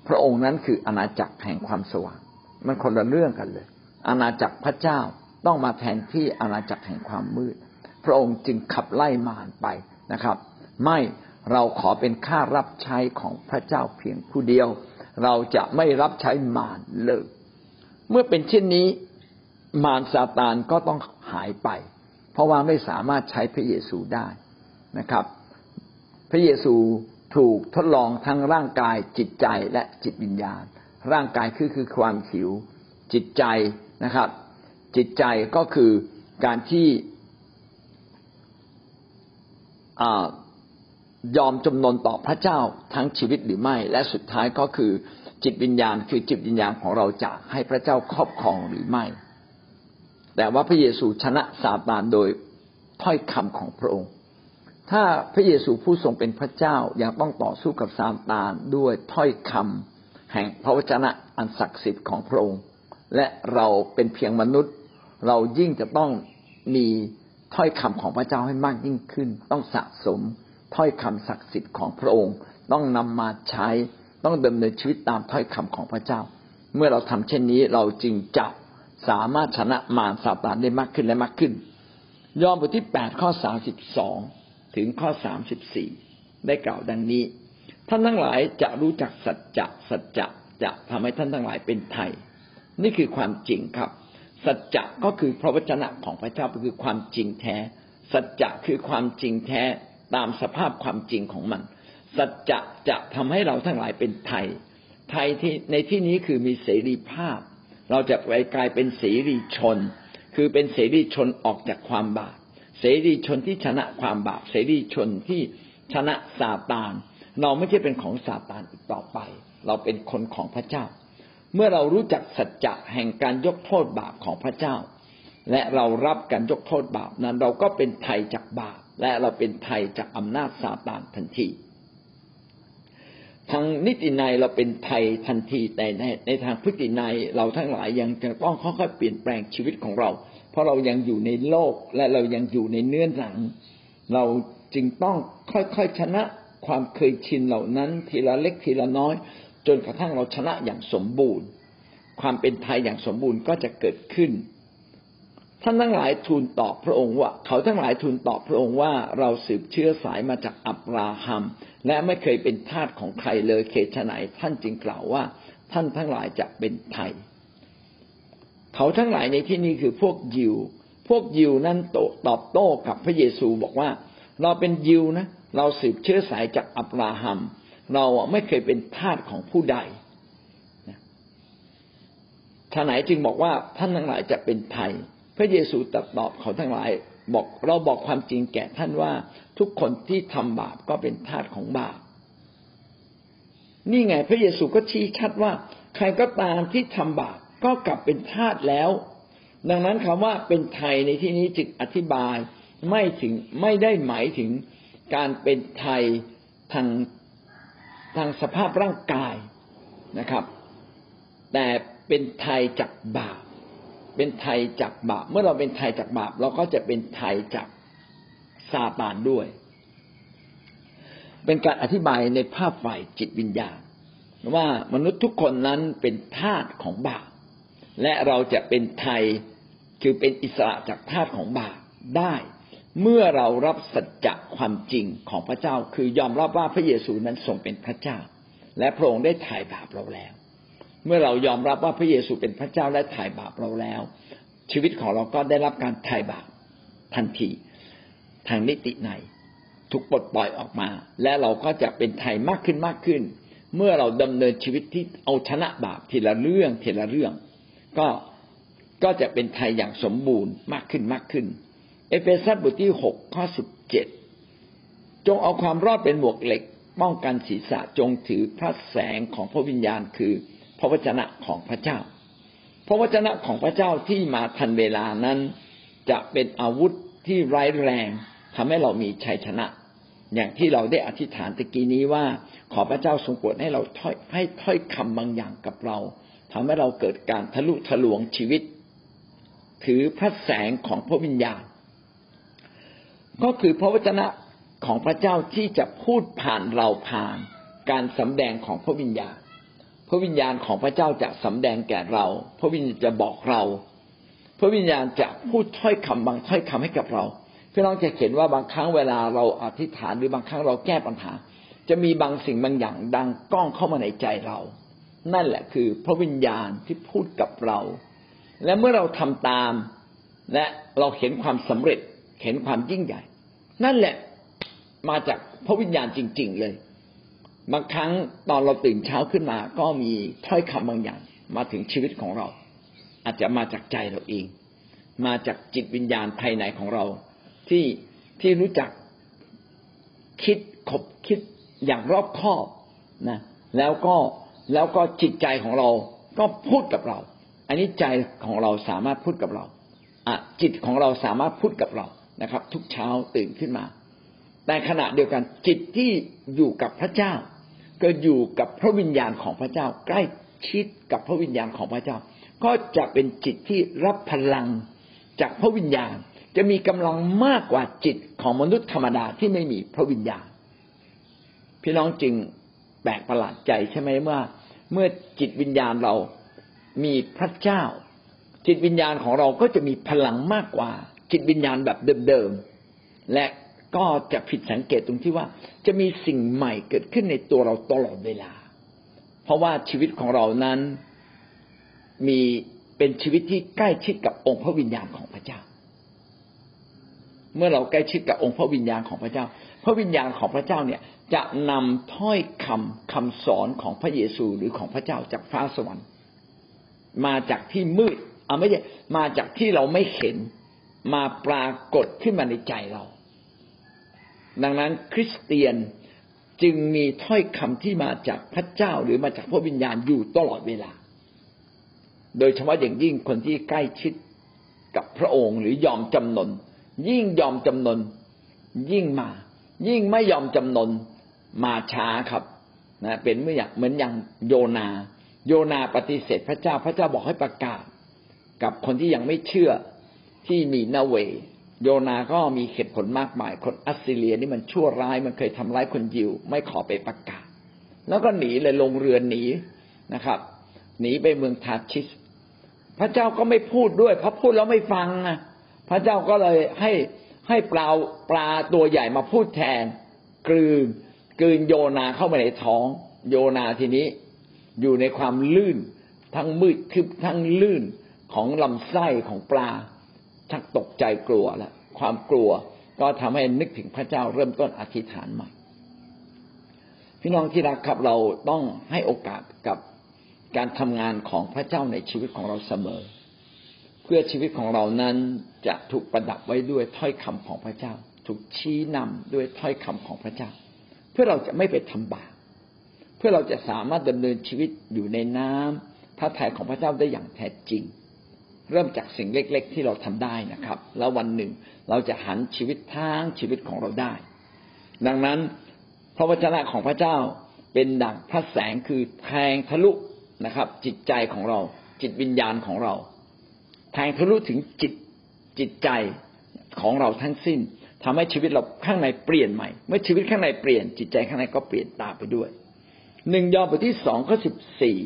[SPEAKER 1] พระองค์นั้นคืออาณาจักรแห่งความสว่าง มันคนละเรื่องกันเลย อาณาจักรพระเจ้าต้องมาแทนที่อาณาจักรแห่งความมืด พระองค์จึงขับไล่มารไปนะครับ ไม่เราขอเป็นข้ารับใช้ของพระเจ้าเพียงผู้เดียว เราจะไม่รับใช้มารเลย เมื่อเป็นเช่นนี้ มารซาตานก็ต้องหายไป เพราะว่าไม่สามารถใช้พระเยซูได้นะครับ พระเยซู ถูกทดลองทั้งร่างกายจิตใจและจิตวิญญาณ ร่างกายคือคือความหิว จิตใจนะครับ จิตใจก็คือการที่ยอมจำนนต่อพระเจ้าทั้งชีวิตหรือไม่ และสุดท้ายก็คือจิตวิญญาณคือจิตวิญญาณของเราจะให้พระเจ้าครอบครองหรือไม่ แต่ว่าพระเยซูชนะซาตานโดยถ้อยคำของพระองค์ ถ้าพระเยซูผู้ทรงเป็นพระเจ้ายังต้องต่อสู้กับซาตานด้วยถ้อยคำแห่งพระวจนะอันศักดิ์สิทธิ์ของพระองค์ และเราเป็นเพียงมนุษย์ เรายิ่งจะต้องมีถ้อยคำของพระเจ้าให้มากยิ่งขึ้น ต้องสะสมถ้อยคำศักดิ์สิทธิ์ของพระองค์ ต้องนำมาใช้ต้องดำเนินชีวิตตามถ้อยคำของพระเจ้า เมื่อเราทำเช่นนี้เราจึงจะสามารถชนะมารซาตานได้มากขึ้นและมากขึ้น ยอห์นบทที่แปดข้อสามสิบสอง ถึงข้อสามสิบสี่ได้กล่าวดังนี้ ท่านทั้งหลายจะรู้จักสัจจะสัจจะจะทำให้ท่านทั้งหลายเป็นไทย นี่คือความจริงครับ สัจจะก็คือพระวจนะของพระเจ้าคือความจริงแท้ สัจจะคือความจริงแท้ตามสภาพความจริงของมัน สัจจะจะทำให้เราทั้งหลายเป็นไทย ไทยที่ในที่นี้คือมีเสรีภาพ เราจะไปกลายเป็นเสรีชน คือเป็นเสรีชนออกจากความบาป เสรีชนที่ชนะความบาป เสรีชนที่ชนะซาตาน เราไม่ใช่เป็นของซาตานอีกต่อไป เราเป็นคนของพระเจ้า เมื่อเรารู้จักสัจจะแห่งการยกโทษบาปของพระเจ้า และเรารับการยกโทษบาปนั้น เราก็เป็นไทยจากบาป และเราเป็นไทยจากอำนาจซาตานทันทีทางนิตินัยเราเป็นไทยทันทีแต่ในในทางพฤตินัยเราทั้งหลายยังจะต้องค่อยๆเปลี่ยนแปลงชีวิตของเรา เพราะเรายังอยู่ในโลกและเรายังอยู่ในเนื้อหนัง เราจึงต้องค่อยๆชนะความเคยชินเหล่านั้น ทีละเล็กทีละน้อย จนกระทั่งเราชนะอย่างสมบูรณ์ ความเป็นไทยอย่างสมบูรณ์ก็จะเกิดขึ้นท่านทั้งหลายทูลตอบพระองค์ว่า เขาทั้งหลายทูลตอบพระองค์ว่าเราสืบเชื้อสายมาจากอับราฮัม และไม่เคยเป็นทาสของใครเลยเขตไหนท่านจึงกล่าวว่า ท่านทั้งหลายจะเป็นไทย เขาทั้งหลายในที่นี้คือพวกยิว พวกยิวนั้นตอบโต้กับพระเยซูบอกว่า เราเป็นยิวนะ เราสืบเชื้อสายจากอับราฮัม เราไม่เคยเป็นทาสของผู้ใดท่านไหนจึงบอกว่าท่านทั้งหลายจะเป็นไทย พระเยซูตรัสตอบเขาทั้งหลาย บอกเราบอกความจริงแก่ท่านว่าทุกคนที่ทำบาปก็เป็นทาสของบาป นี่ไงพระเยซูก็ชี้ชัดว่า ใครก็ตามที่ทำบาป ก็กลับเป็นทาสแล้ว ดังนั้นคำว่าเป็นไทยในที่นี้จึงอธิบายไม่ถึงไม่ได้หมายถึงการเป็นไทยทางทางสภาพร่างกายนะครับ แต่เป็นไทยจากบาป เป็นไทยจากบาป เมื่อเราเป็นไทยจากบาป เราก็จะเป็นไทยจากซาตานด้วย เป็นการอธิบายในภาพฝ่ายจิตวิญญาณว่ามนุษย์ทุกคนนั้นเป็นทาสของบาป และเราจะเป็นไทยคือเป็นอิสระจากทาสของบาปได้ เมื่อเรารับสัจจะความจริงของพระเจ้า คือยอมรับว่าพระเยซูนั้นทรงเป็นพระเจ้า และพระองค์ได้ถ่ายบาปเราแล้ว เมื่อเรายอมรับว่าพระเยซูเป็นพระเจ้าและถ่ายบาปเราแล้ว ชีวิตของเราก็ได้รับการถ่ายบาปทันทีทางนิติในถูกปลดปล่อยออกมา และเราก็จะเป็นไทยมากขึ้นมากขึ้น เมื่อเราดำเนินชีวิตที่เอาชนะบาปทีละเรื่องทีละเรื่อง ก็ก็จะเป็นไทยอย่างสมบูรณ์มากขึ้นมากขึ้น เอเฟซัสบทที่หกข้อสิบเจ็ดจงเอาความรอดเป็นหมวกเหล็ก ป้องกันศีรษะจงถือพระแสงของพระวิญญาณคือพระวจนะของพระเจ้า พระวจนะของพระเจ้าที่มาทันเวลานั้น จะเป็นอาวุธที่ร้ายแรงทำให้เรามีชัยชนะ อย่างที่เราได้อธิษฐานตะกี้นี้ว่า ขอพระเจ้าทรงโปรดให้เราถ้อยให้ถ้อยคำบางอย่างกับเรา ทำให้เราเกิดการทะลุทะลวงชีวิต ถือพระแสงของพระวิญญาณ ก็คือพระวจนะของพระเจ้าที่จะพูดผ่านเราผ่าน การสำแดงของพระวิญญาณ พระวิญญาณของพระเจ้าจะสำแดงแก่เรา พระวิญญาณจะบอกเรา พระวิญญาณจะพูดถ้อยคำบางถ้อยคำให้กับเราพี่น้องจะเห็นว่าบางครั้งเวลาเราอธิษฐานหรือบางครั้งเราแก้ปัญหา จะมีบางสิ่งบางอย่างดังก้องเข้ามาในใจเรา นั่นแหละคือพระวิญญาณที่พูดกับเรา และเมื่อเราทำตาม และเราเห็นความสำเร็จเห็นความยิ่งใหญ่ นั่นแหละมาจากพระวิญญาณจริง ๆ เลย บางครั้งตอนเราตื่นเช้าขึ้นมา ก็มีถ้อยคำบางอย่าง มาถึงชีวิตของเรา อาจจะมาจากใจเราเอง มาจากจิตวิญญาณภายในของเรา ที่ที่รู้จักคิดคบคิดอย่างรอบคอบนะ แล้วก็ แล้วก็จิตใจของเราก็พูดกับเรา อันนี้ใจของเราสามารถพูดกับเราอะจิตของเราสามารถพูดกับเรานะครับ ทุกเช้าตื่นขึ้นมา แต่ขณะเดียวกันจิตที่อยู่กับพระเจ้า ก็อยู่กับพระวิญญาณของพระเจ้า ใกล้ชิดกับพระวิญญาณของพระเจ้า ก็จะเป็นจิตที่รับพลังจากพระวิญญาณจะมีกำลังมากกว่าจิตของมนุษย์ธรรมดาที่ไม่มีพระวิญญาณพี่น้องจึง แปลกประหลาดใจใช่ไหมว่า เมื่อจิตวิญญาณเรามีพระเจ้า จิตวิญญาณของเราก็จะมีพลังมากกว่า จิตวิญญาณแบบเดิมๆและก็จะผิดสังเกตตรงที่ว่าจะมีสิ่งใหม่เกิดขึ้นในตัวเราตลอดเวลา เพราะว่าชีวิตของเรานั้นมีเป็นชีวิตที่ใกล้ชิดกับองค์พระวิญญาณของพระเจ้า เมื่อเราใกล้ชิดกับองค์พระวิญญาณของพระเจ้า พระวิญญาณของพระเจ้าเนี่ย จะนำถ้อยคำคำสอนของพระเยซูหรือของพระเจ้าจากฟ้าสวรรค์ มาจากที่มืดเอาไม่ใช่มาจากที่เราไม่เห็นมาปรากฏขึ้นมาในใจเรา ดังนั้นคริสเตียนจึงมีถ้อยคำที่มาจากพระเจ้าหรือมาจากพระวิญญาณอยู่ตลอดเวลา โดยเฉพาะอย่างยิ่งคนที่ใกล้ชิดกับพระองค์หรือยอมจำนน ยิ่งยอมจำนนยิ่งมา ยิ่งไม่ยอมจำนน มาช้าครับนะเป็นเมื่อยางเหมือนอย่างโยนา โยนาปฏิเสธพระเจ้าพระเจ้าบอกให้ประกาศ กับคนที่ยังไม่เชื่อที่มีนาเว โยนาก็มีเหตุผลมากมาย คนอัสซีเรียนี่มันชั่วร้ายมันเคยทำร้ายคนยิว ไม่ขอไปประกาศ แล้วก็หนีเลยลงเรือหนีนะครับ หนีไปเมืองทาชิส พระเจ้าก็ไม่พูดด้วยเพราะพูดแล้วไม่ฟังนะพระเจ้าก็เลยให้ให้ปลาปลาตัวใหญ่มาพูดแทนกลืน กืนโยนาเข้ามาในท้อง โยนาทีนี้อยู่ในความลื่น ทั้งมืดคึบทั้งลื่นของลำไส้ของปลา ชักตกใจกลัวแล้วความกลัวก็ทำให้นึกถึงพระเจ้าเริ่มต้นอธิษฐานใหม่ พี่น้องที่รักครับเราต้องให้โอกาสกับการทำงานของพระเจ้าในชีวิตของเราเสมอ เพื่อชีวิตของเรานั้นจะถูกประดับไว้ด้วยถ้อยคำของพระเจ้า ถูกชี้นำด้วยถ้อยคำของพระเจ้า เพื่อเราจะไม่ไปทำบาปเพื่อเราจะสามารถดำเนินชีวิตอยู่ในน้ำพระทัยของพระเจ้าได้อย่างแท้จริง เริ่มจากสิ่งเล็ก ๆ ที่เราทำได้นะครับ แล้ววันหนึ่งเราจะหันชีวิตทางชีวิตของเราได้ ดังนั้นพระวจนะของพระเจ้าเป็นดั่งพระแสงคือแทงทะลุนะครับ จิตใจของเรา จิตวิญญาณของเราแทงทะลุถึงจิตจิตใจของเราทั้งสิ้น ทำให้ชีวิตเราข้างในเปลี่ยนใหม่ เมื่อชีวิตข้างในเปลี่ยน จิตใจข้างในก็เปลี่ยนตามไปด้วยหนึ่งยอห์นบทที่สองข้อสิบสี่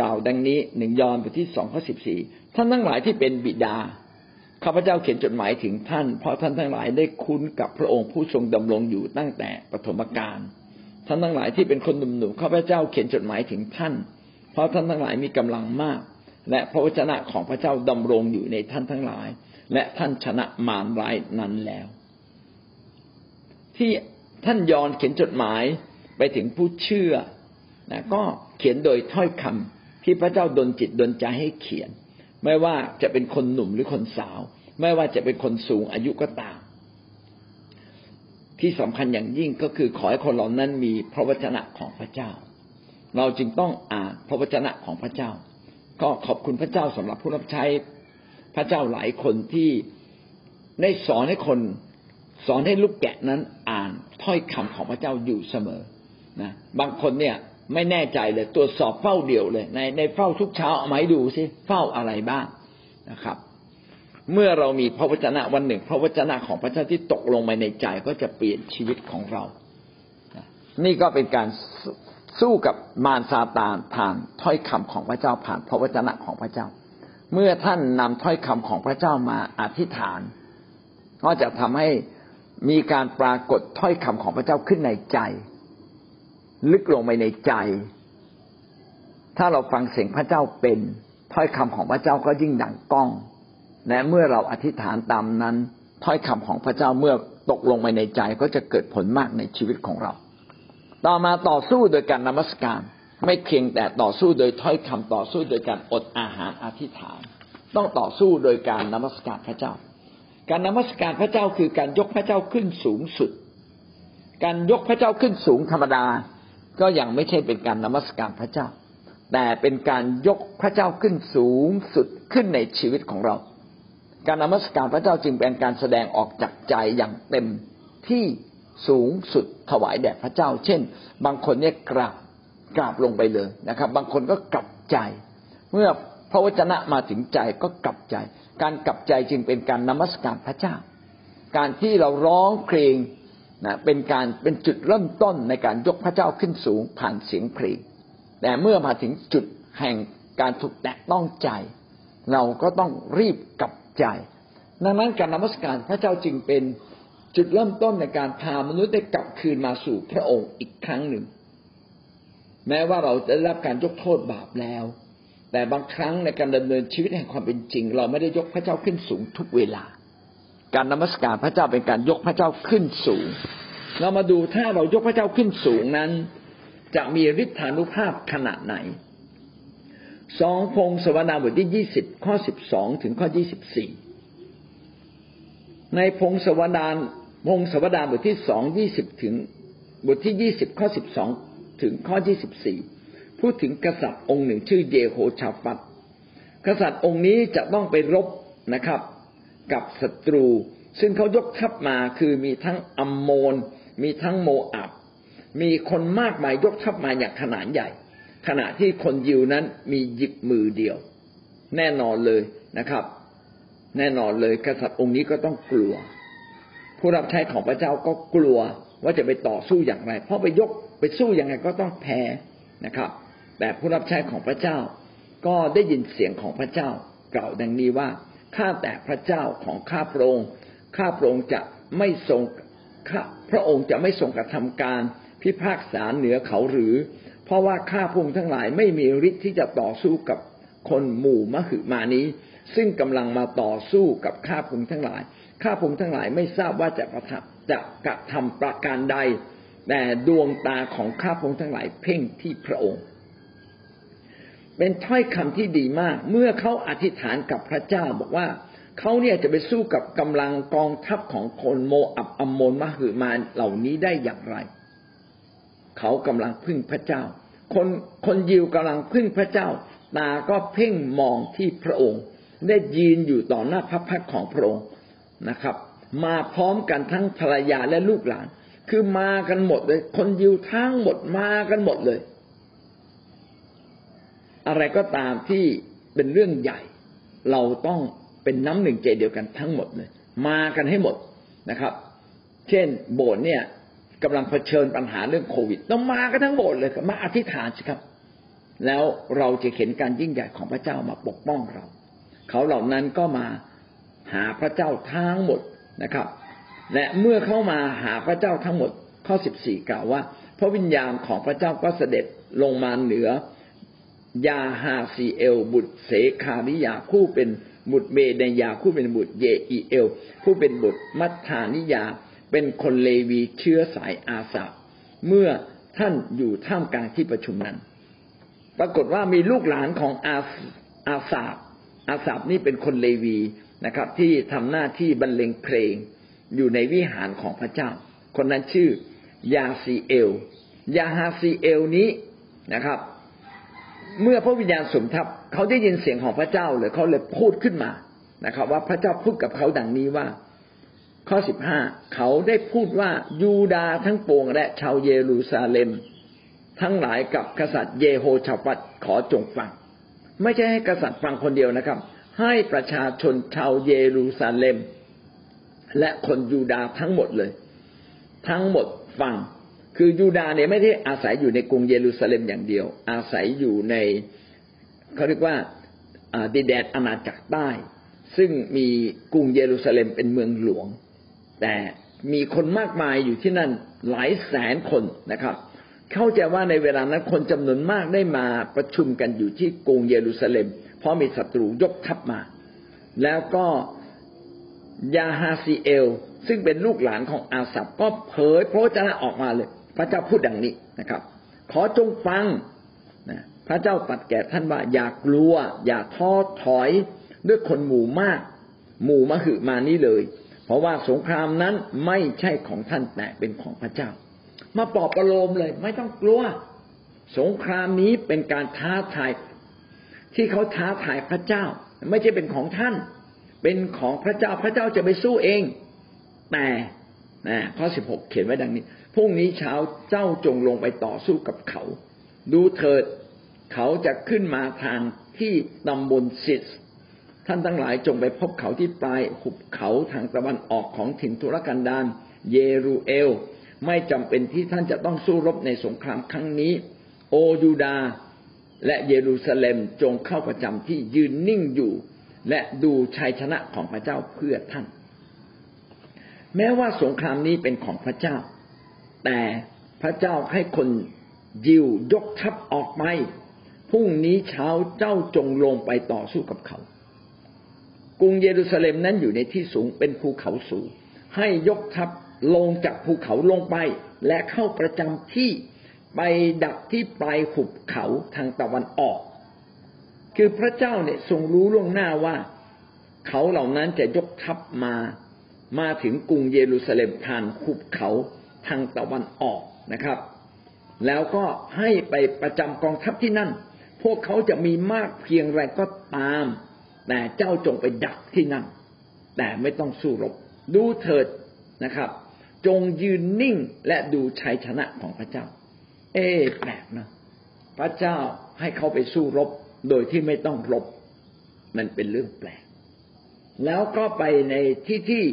[SPEAKER 1] กล่าวดังนี้หนึ่งยอห์นบทที่สองข้อสิบสี่ท่านทั้งหลายที่เป็นบิดาข้าพเจ้าเขียนจดหมายถึงท่าน เพราะท่านทั้งหลายได้คุ้นกับพระองค์ผู้ทรงดำรงอยู่ตั้งแต่ปฐมกาลท่านทั้งหลายที่เป็นคนหนุ่มๆข้าพเจ้าเขียนจดหมายถึงท่าน เพราะท่านทั้งหลายมีกำลังมาก และพระวจนะของพระเจ้าดำรงอยู่ในท่านทั้งหลาย และท่านชนะมารร้ายนั้นแล้ว ที่ท่านยอนเขียนจดหมายไปถึงผู้เชื่อนะก็เขียนโดยถ้อยคำที่พระเจ้าดลจิตดลใจให้เขียน ไม่ว่าจะเป็นคนหนุ่มหรือคนสาว ไม่ว่าจะเป็นคนสูงอายุก็ตาม ที่สำคัญอย่างยิ่งก็คือขอให้คนเหล่านั้นมีพระวจนะของพระเจ้า เราจึงต้องอ่านพระวจนะของพระเจ้า ก็ขอบคุณพระเจ้าสำหรับผู้รับใช้ พระเจ้าหลายคนที่ได้สอนให้คนสอนให้ลูกแกะนั้นอ่านถ้อยคำของพระเจ้าอยู่เสมอนะบางคนเนี่ยไม่แน่ใจเลยตรวจสอบเฝ้าเดี่ยวเลย ในในเฝ้าทุกเช้าเอาไหมดูซิเฝ้าอะไรบ้างนะครับ เมื่อเรามีพระวจนะวันหนึ่ง พระวจนะของพระเจ้าที่ตกลงไปในใจก็จะเปลี่ยนชีวิตของเรา นี่ก็เป็นการสู้กับมารซาตานผ่านถ้อยคำของพระเจ้าผ่านพระวจนะของพระเจ้า เมื่อท่านนำถ้อยคำของพระเจ้ามาอธิษฐาน ก็จะทำให้มีการปรากฏถ้อยคำของพระเจ้าขึ้นในใจ ลึกลงไปในใจ ถ้าเราฟังเสียงพระเจ้าเป็นถ้อยคำของพระเจ้าก็ยิ่งดังก้อง และเมื่อเราอธิษฐานตามนั้น ถ้อยคำของพระเจ้าเมื่อตกลงไปในใจก็จะเกิดผลมากในชีวิตของเรา ต่อมาต่อสู้โดยการนมัสการไม่เพียงแต่ต่อสู้โดยถ้อยคำต่อสู้โดยการอดอาหารอธิษฐาน ต้องต่อสู้โดยการนมัสการพระเจ้า การนมัสการพระเจ้าคือการยกพระเจ้าขึ้นสูงสุด การยกพระเจ้าขึ้นสูงธรรมดา ก็ยังไม่ใช่เป็นการนมัสการพระเจ้า แต่เป็นการยกพระเจ้าขึ้นสูงสุดขึ้นในชีวิตของเรา การนมัสการพระเจ้าจึงเป็นการแสดงออกจากใจอย่างเต็มที่สูงสุดถวายแด่พระเจ้า เช่น บางคนเนี่ยกราบกราบลงไปเลยนะครับ บางคนก็กลับใจ เมื่อ พระวจนะมาถึงใจก็กลับใจ การกลับใจจึงเป็นการนมัสการพระเจ้า การที่เราร้องเพลงนะเป็นการเป็นจุดเริ่มต้นในการยกพระเจ้าขึ้นสูงผ่านเสียงเพลง แต่เมื่อมาถึงจุดแห่งการถูกแตะต้องใจ เราก็ต้องรีบกลับใจ ดังนั้นการนมัสการพระเจ้าจึงเป็นจุดเริ่มต้นในการพามนุษย์ได้กลับคืนมาสู่พระองค์อีกครั้งหนึ่ง แม้ว่าเราจะได้รับการยกโทษบาปแล้ว แต่บางครั้งในการดำเนินชีวิตแห่งความเป็นจริง เราไม่ได้ยกพระเจ้าขึ้นสูงทุกเวลา การนมัสการพระเจ้าเป็นการยกพระเจ้าขึ้นสูง เรามาดูถ้าเรายกพระเจ้าขึ้นสูงนั้น จะมีฤทธานุภาพขนาดไหนสองพงศวนาบทที่ยี่สิบข้อสิบสองถึงข้อยี่สิบสี่ในพงศวดานพงศวดานบทที่สองยี่สิบถึงบทที่ยี่สิบข้อสิบสองถึงข้อยี่สิบสี่ พูดถึงกษัตริย์องค์หนึ่งชื่อเยโฮชาฟัตกษัตริย์องค์นี้จะต้องไปรบนะครับ กับศัตรู ซึ่งเขายกทัพมาคือมีทั้งอัมโมน มีทั้งโมอับ มีคนมากมายยกทัพมาอย่างขนาดใหญ่ ขณะที่คนยิวนั้นมีหยิบมือเดียว แน่นอนเลยนะครับ แน่นอนเลยกษัตริย์องค์นี้ก็ต้องกลัว ผู้รับใช้ของพระเจ้าก็กลัวว่าจะไปต่อสู้อย่างไร เพราะไปยกไปสู้อย่างไรก็ต้องแพ้นะครับ แต่ผู้รับใช้ของพระเจ้าก็ได้ยินเสียงของพระเจ้ากล่าวดังนี้ว่าข้าแต่พระเจ้าของข้าพระองค์ข้าพระองค์จะไม่ทรงพระองค์จะไม่ทรงกระทำการพิพากษาเหนือเขาหรือ เพราะว่าข้าพงทั้งหลายไม่มีฤทธิ์ที่จะต่อสู้กับคนหมู่มหึมานี้ ซึ่งกำลังมาต่อสู้กับข้าพงทั้งหลาย ข้าพงทั้งหลายไม่ทราบว่าจะกระทำจะกระทำประการใด แต่ดวงตาของข้าพงทั้งหลายเพ่งที่พระองค์ เป็นถ้อยคำที่ดีมาก เมื่อเขาอธิษฐานกับพระเจ้าบอกว่าเขาเนี่ยจะไปสู้กับกำลังกองทัพของคนโมอับอัมโมนมหึมาเหล่านี้ได้อย่างไร เขากำลังพึ่งพระเจ้า คนคนยิวกำลังพึ่งพระเจ้า ตาก็เพ่งมองที่พระองค์ ได้ยืนอยู่ต่อหน้าพระพักของพระองค์นะครับ มาพร้อมกันทั้งภรรยาและลูกหลาน คือมากันหมดเลย คนยิวทั้งหมดมากันหมดเลย อะไรก็ตามที่เป็นเรื่องใหญ่ เราต้องเป็นน้ำหนึ่งใจเดียวกันทั้งหมดเลย มากันให้หมดนะครับ เช่น โบสถ์เนี่ยกำลังเผชิญปัญหาเรื่องโควิด ต้องมากันทั้งหมดเลยมาอธิษฐานสิครับ แล้วเราจะเห็นการยิ่งใหญ่ของพระเจ้ามาปกป้องเรา เขาเหล่านั้นก็มาหาพระเจ้าทั้งหมดนะครับ และเมื่อเข้ามาหาพระเจ้าทั้งหมดข้อสิบสี่กล่าวว่า พระวิญญาณของพระเจ้าก็เสด็จลงมาเหนือ ยาฮาซีเอล บุตรเสคาริยาผู้เป็นบุตรเบเดยาผู้เป็นบุตรเยอีเอล ผู้เป็นบุตรมัทธานิยา เป็นคนเลวีเชื้อสายอาสาเมื่อท่านอยู่ท่ามกลางที่ประชุมนั้น ปรากฏว่ามีลูกหลานของอาอาสาอาสาบนี่เป็นคนเลวีนะครับ ที่ทำหน้าที่บรรเลงเพลงอยู่ในวิหารของพระเจ้า คนนั้นชื่อยาซีเอล ยาฮาซีเอลนี้นะครับ เมื่อพระวิญญาณสมทับเขาได้ยินเสียงของพระเจ้าเลยเขาเลยพูดขึ้นมานะครับ ว่าพระเจ้าพูดกับเขาดังนี้ว่า ข้อสิบห้าเขาได้พูดว่ายูดาทั้งปวงและชาวเยรูซาเล็ม ทั้งหลายกับกษัตริย์เยโฮชาปัตขอจงฟัง ไม่ใช่ให้กษัตริย์ฟังคนเดียวนะครับ ให้ประชาชนชาวเยรูซาเล็ม และคนยูดาทั้งหมดเลย ทั้งหมดฟัง คือยูดาเนี่ยไม่ได้อาศัยอยู่ในกรุงเยรูซาเล็มอย่างเดียว อาศัยอยู่ในเขาเรียกว่าดินแดนอาณาจักรใต้ ซึ่งมีกรุงเยรูซาเล็มเป็นเมืองหลวง แต่มีคนมากมายอยู่ที่นั่นหลายแสนคนนะครับ เข้าใจว่าในเวลานั้นคนจำนวนมากได้มาประชุมกันอยู่ที่กรุงเยรูซาเล็ม เพราะมีศัตรูยกทัพมา แล้วก็ยาฮาซีเอล ซึ่งเป็นลูกหลานของอาสับก็เผยพระวจนะออกมาเลย พระเจ้าพูดดังนี้นะครับ ขอจงฟังนะพระเจ้าตรัสแก่ท่านว่าอย่ากลัว อย่าท้อถอยด้วยคนหมู่มาก หมู่มหึมานี้เลย เพราะว่าสงครามนั้นไม่ใช่ของท่านแต่เป็นของพระเจ้า มาปลอบประโลมเลย ไม่ต้องกลัว สงครามนี้เป็นการท้าทายที่เขาท้าทายพระเจ้า ไม่ใช่เป็นของท่าน เป็นของพระเจ้าพระเจ้าจะไปสู้เอง แต่นะข้อสิบหกเขียนไว้ดังนี้ พรุ่งนี้เช้าเจ้าจงลงไปต่อสู้กับเขา ดูเถิดเขาจะขึ้นมาทางที่ตำบลซิสท่านทั้งหลายจงไปพบเขาที่ปลายหุบเขาทางตะวันออกของถิ่นทุรกันดารเยรูเอล ไม่จำเป็นที่ท่านจะต้องสู้รบในสงครามครั้งนี้ โอยูดา และเยรูซาเล็มจงเข้าประจำที่ยืนนิ่งอยู่ และดูชัยชนะของพระเจ้าเพื่อท่าน แม้ว่าสงครามนี้เป็นของพระเจ้า แต่พระเจ้าให้คนยิวยกทัพออกไปพรุ่งนี้เช้าเจ้าจงลงไปต่อสู้กับเขา กรุงเยรูซาเล็มนั้นอยู่ในที่สูงเป็นภูเขาสูง ให้ยกทัพลงจากภูเขาลงไป และเข้าประจำที่ไปดักที่ปลายหุบเขาทางตะวันออก คือพระเจ้าเนี่ยทรงรู้ล่วงหน้าว่า เขาเหล่านั้นจะยกทัพมา มาถึงกรุงเยรูซาเล็มผ่านขุบเขา ทางตะวันออกนะครับ แล้วก็ให้ไปประจำกองทัพที่นั่น พวกเขาจะมีมากเพียงไรก็ตาม แต่เจ้าจงไปดักที่นั่น แต่ไม่ต้องสู้รบ ดูเถิดนะครับ จงยืนนิ่งและดูชัยชนะของพระเจ้า เอ๊แปลกนะพระเจ้าให้เขาไปสู้รบโดยที่ไม่ต้องรบ มันเป็นเรื่องแปลก แล้วก็ไปในที่ที่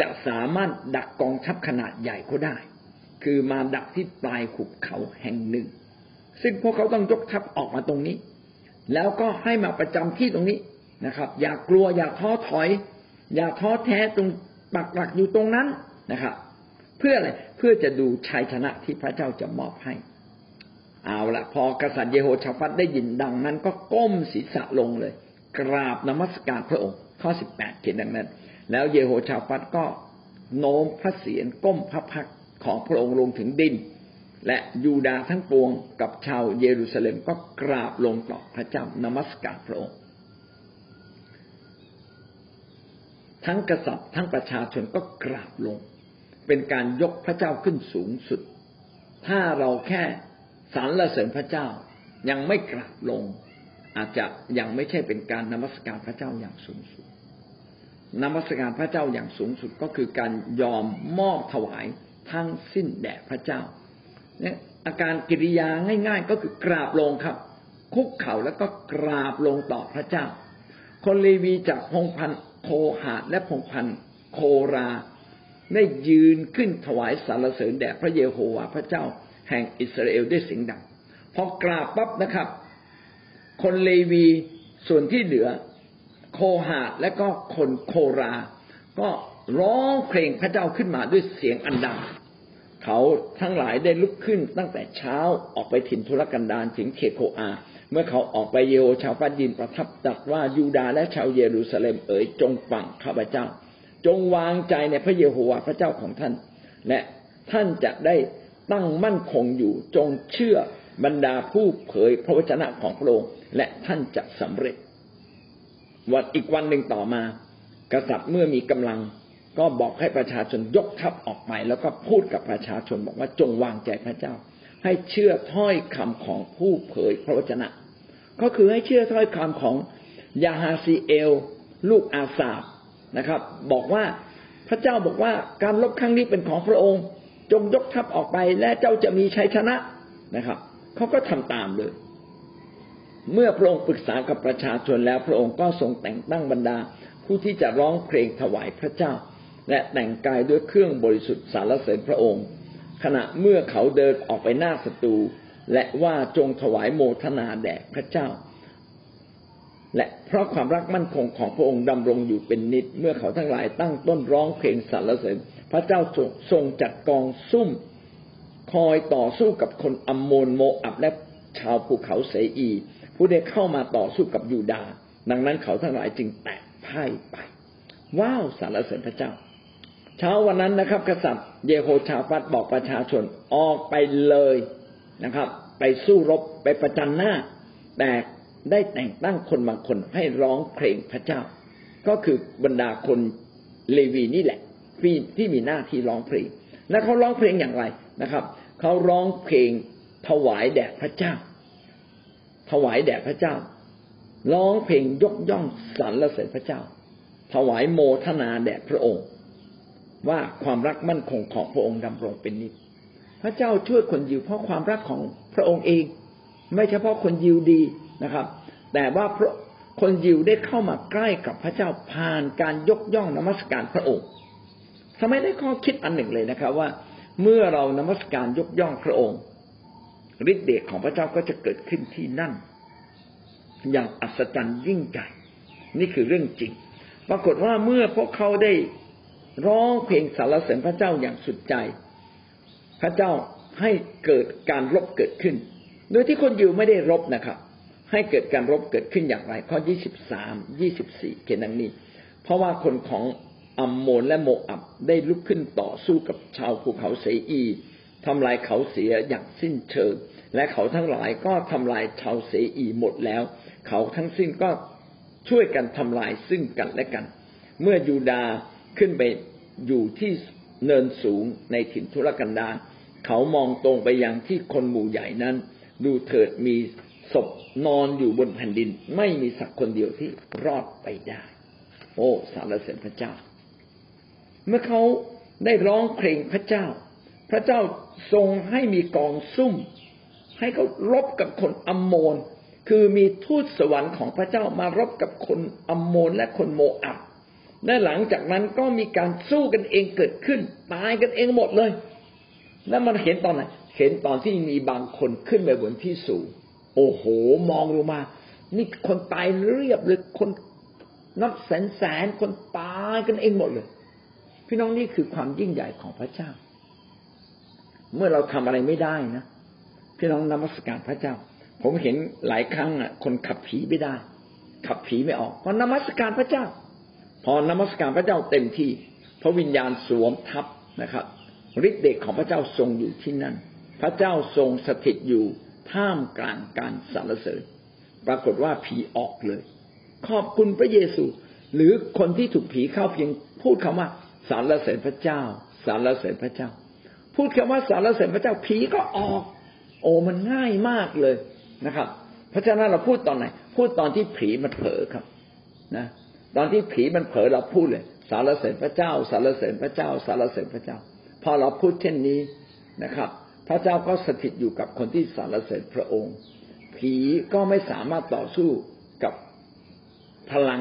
[SPEAKER 1] จะสามารถดักกองทัพขนาดใหญ่ก็ได้ คือมาดักที่ปลายขุบเขาแห่งหนึ่ง ซึ่งพวกเขาต้องยกทัพออกมาตรงนี้ แล้วก็ให้มาประจำที่ตรงนี้นะครับ อย่ากกลัวอย่าท้อถอย อย่าท้อแท้ตรงปักหลักอยู่ตรงนั้นนะครับ เพื่ออะไรเพื่อจะดูชัยชนะที่พระเจ้าจะมอบให้ เอาละพอกษัตริย์เยโฮชาฟัตได้ยินดังนั้น ก็ก้มศีรษะลงเลย กราบนมัสการพระองค์ข้อสิบแปดเขียนดังนั้น แล้วเยโฮชาฟัตก็โน้มพระเศียรก้มพระพักของพระองค์ลงถึงดิน และยูดาทั้งปวงกับชาวเยรูซาเล็มก็กราบลงต่อพระเจ้านมัสการพระองค์ ทั้งกษัตริย์ทั้งประชาชนก็กราบลง เป็นการยกพระเจ้าขึ้นสูงสุด ถ้าเราแค่สรรเสริญพระเจ้ายังไม่กราบลง อาจจะยังไม่ใช่เป็นการนมัสการพระเจ้าอย่างสูงสุด นมัสการพระเจ้าอย่างสูงสุดก็คือการยอมมอบถวายทั้งสิ้นแด่พระเจ้าเนี่ยอาการกิริยาง่าย ๆ ก็คือกราบลงครับ คุกเข่าแล้วก็กราบลงต่อพระเจ้า คนเลวีจากพงพันโคหาดและพงพันโคราได้ยืนขึ้นถวายสรรเสริญแด่พระเยโฮวาห์พระเจ้า แห่งอิสราเอลด้วยเสียงดังพอกราบปั๊บนะครับ คนเลวีส่วนที่เหลือ โคหาและก็คนโครา ก็ร้องเพลงพระเจ้าขึ้นมาด้วยเสียงอันดัง เขาทั้งหลายได้ลุกขึ้นตั้งแต่เช้าออกไปถิ่นทุรกันดารถึงเขตโคอา เมื่อเขาออกไปเยโฮชาวฟัดยินประทับตัดว่ายูดาและชาวเยรูซาเล็มเอ๋ยจงฟังข้าพเจ้า จงวางใจในพระเยโฮวาห์พระเจ้าของท่าน และท่านจะได้ตั้งมั่นคงอยู่จงเชื่อบรรดาผู้เผยพระวจนะของพระองค์และท่านจะสำเร็จ วันอีกวันหนึ่งต่อมา กษัตริย์เมื่อมีกำลัง ก็บอกให้ประชาชนยกทัพออกไป แล้วก็พูดกับประชาชนบอกว่าจงวางใจพระเจ้า ให้เชื่อถ้อยคำของผู้เผยพระวจนะ ก็คือให้เชื่อถ้อยคำของยาฮาซีเอล ลูกอาซาบนะครับ บอกว่าพระเจ้าบอกว่าการลบครั้งนี้เป็นของพระองค์ จงยกทัพออกไปและเจ้าจะมีชัยชนะนะครับเขาก็ทำตามเลย เมื่อพระองค์ปรึกษากับประชาชนแล้วพระองค์ก็ทรงแต่งตั้งบรรดา ผู้ที่จะร้องเพลงถวายพระเจ้า และแต่งกายด้วยเครื่องบริสุทธิ์สารเสริญพระองค์ ขณะเมื่อเขาเดินออกไปหน้าศัตรูและว่าจงถวายโมทนาแด่พระเจ้า และเพราะความรักมั่นคงของพระองค์ดำรงอยู่เป็นนิด เมื่อเขาทั้งหลายตั้งต้นร้องเพลงสรรเสริญ พระเจ้าทรงจัดกองซุ่ม คอยต่อสู้กับคนอัมโมนโมอับและชาวภูเขาเสอี ผู้ได้เข้ามาต่อสู้กับยูดา ดังนั้นเขาทั้งหลายจึงแตกพ่ายไป ว้าวสารเสริญพระเจ้า เช้าวันนั้นนะครับ กษัตริย์เยโฮชาฟัดบอกประชาชนออกไปเลยนะครับ ไปสู้รบไปประจันหน้า แต่ได้แต่งตั้งคนบางคนให้ร้องเพลงพระเจ้า ก็คือบรรดาคนเลวีนี่แหละที่ที่มีหน้าที่ร้องเพลง และเขาร้องเพลงอย่างไรนะครับ เขาร้องเพลงถวายแด่พระเจ้า ถวายแด่พระเจ้า ร้องเพลงยกย่องสรรเสริญพระเจ้า ถวายโมทนาแด่พระองค์ ว่าความรักมั่นคงของพระองค์ดำรงเป็นนิจพระเจ้าช่วยคนยิวเพราะความรักของพระองค์เอง ไม่เฉพาะคนยิวดีนะครับ แต่ว่าพระคนยิวได้เข้ามาใกล้กับพระเจ้าผ่านการยกย่องนมัสการพระองค์ทำไมได้ข้อคิดอันหนึ่งเลยนะครับว่า เมื่อเรานมัสการยกย่องพระองค์ ฤทธิ์เดชของพระเจ้าก็จะเกิดขึ้นที่นั่น อย่างอัศจรรย์ยิ่งใหญ่นี่คือเรื่องจริง ปรากฏว่าเมื่อพวกเขาได้ร้องเพลงสรรเสริญพระเจ้าอย่างสุดใจ พระเจ้าให้เกิดการรบเกิดขึ้น โดยที่คนอยู่ไม่ได้รบนะครับ ให้เกิดการรบเกิดขึ้นอย่างไร ข้อยี่สิบสามยี่สิบสี่เขียนดังนี้ เพราะว่าคนของอัมโมนและโมอับได้ลุกขึ้นต่อสู้กับชาวภูเขาเสอี ทำลายเขาเสียอย่างสิ้นเชิง และเขาทั้งหลายก็ทำลายชาวเสอีหมดแล้ว เขาทั้งสิ้นก็ช่วยกันทำลายซึ่งกันและกัน เมื่อยูดาขึ้นไปอยู่ที่เนินสูงในถิ่นทุรกันดารเขามองตรงไปยังที่คนหมู่ใหญ่นั้น ดูเถิดมีศพนอนอยู่บนแผ่นดิน ไม่มีสักคนเดียวที่รอดไปได้ โอ้สารเสด็จพระเจ้า เมื่อเขาได้ร้องเพลงพระเจ้า พระเจ้าทรงให้มีกองซุ่ม ให้เขารบกับคนอัมโมน คือมีทูตสวรรค์ของพระเจ้ามารบกับคนอัมโมนและคนโมอับและหลังจากนั้นก็มีการสู้กันเองเกิดขึ้น ตายกันเองหมดเลย แล้วมันเห็นตอนไหนเห็นตอนที่มีบางคนขึ้นไปบนที่สูงโอ้โห มองลงมานี่คนตายเรียบเลยคนนับแสนแสนคนตายกันเองหมดเลย พี่น้องนี่คือความยิ่งใหญ่ของพระเจ้า เมื่อเราทำอะไรไม่ได้นะพี่น้องนมัสการพระเจ้า ผมเห็นหลายครั้งอะ คนขับผีไม่ได้ ขับผีไม่ออกพราะนมัสการพระเจ้า พอนมัสการพระเจ้าเต็มที่ พระวิญญาณสวมทับนะครับฤทธิ์เดชของพระเจ้าทรงอยู่ที่นั่น พระเจ้าทรงสถิตอยู่ท่ามกลางการสรรเสริญ ปรากฏว่าผีออกเลย ขอบคุณพระเยซู หรือคนที่ถูกผีเข้าเพียงพูดคำว่าสารเสริญพระเจ้าสารเสริญพระเจ้า พูดคำว่าสารเสริญพระเจ้าผีก็ออก โอ้มันง่ายมากเลยนะครับ เพราะฉะนั้นเราพูดตอนไหน พูดตอนที่ผีมันเผลอครับ นะ ตอนที่ผีมันเผลอเราพูดเลย สารเสริญพระเจ้า สารเสริญพระเจ้า สารเสริญพระเจ้า พอเราพูดเช่นนี้นะครับ พระเจ้าก็สถิตอยู่กับคนที่สารเสริญพระองค์ ผีก็ไม่สามารถต่อสู้กับพลัง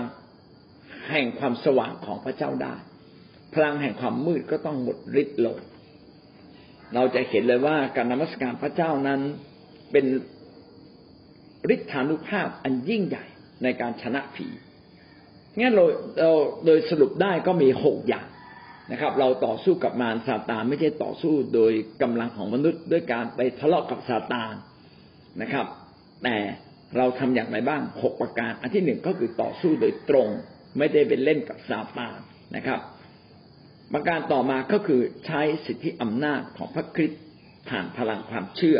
[SPEAKER 1] แห่งความสว่างของพระเจ้าได้ พลังแห่งความมืดก็ต้องหมดฤทธิ์ลง เราจะเห็นเลยว่าการนมัสการพระเจ้านั้นเป็นฤทธานุภาพอันยิ่งใหญ่ในการชนะผีงั้นเราเราโดยสรุปได้ก็มีหกอย่างนะครับ เราต่อสู้กับมารซาตานไม่ใช่ต่อสู้โดยกำลังของมนุษย์ด้วยการไปทะเลาะกับซาตานนะครับ แต่เราทำอย่างไรบ้างหกประการ อันที่หนึ่งก็คือต่อสู้โดยตรง ไม่ได้เป็นเล่นกับซาตานนะครับ ประการต่อมาก็คือใช้สิทธิอำนาจของพระคริสต์ผ่านพลังความเชื่อ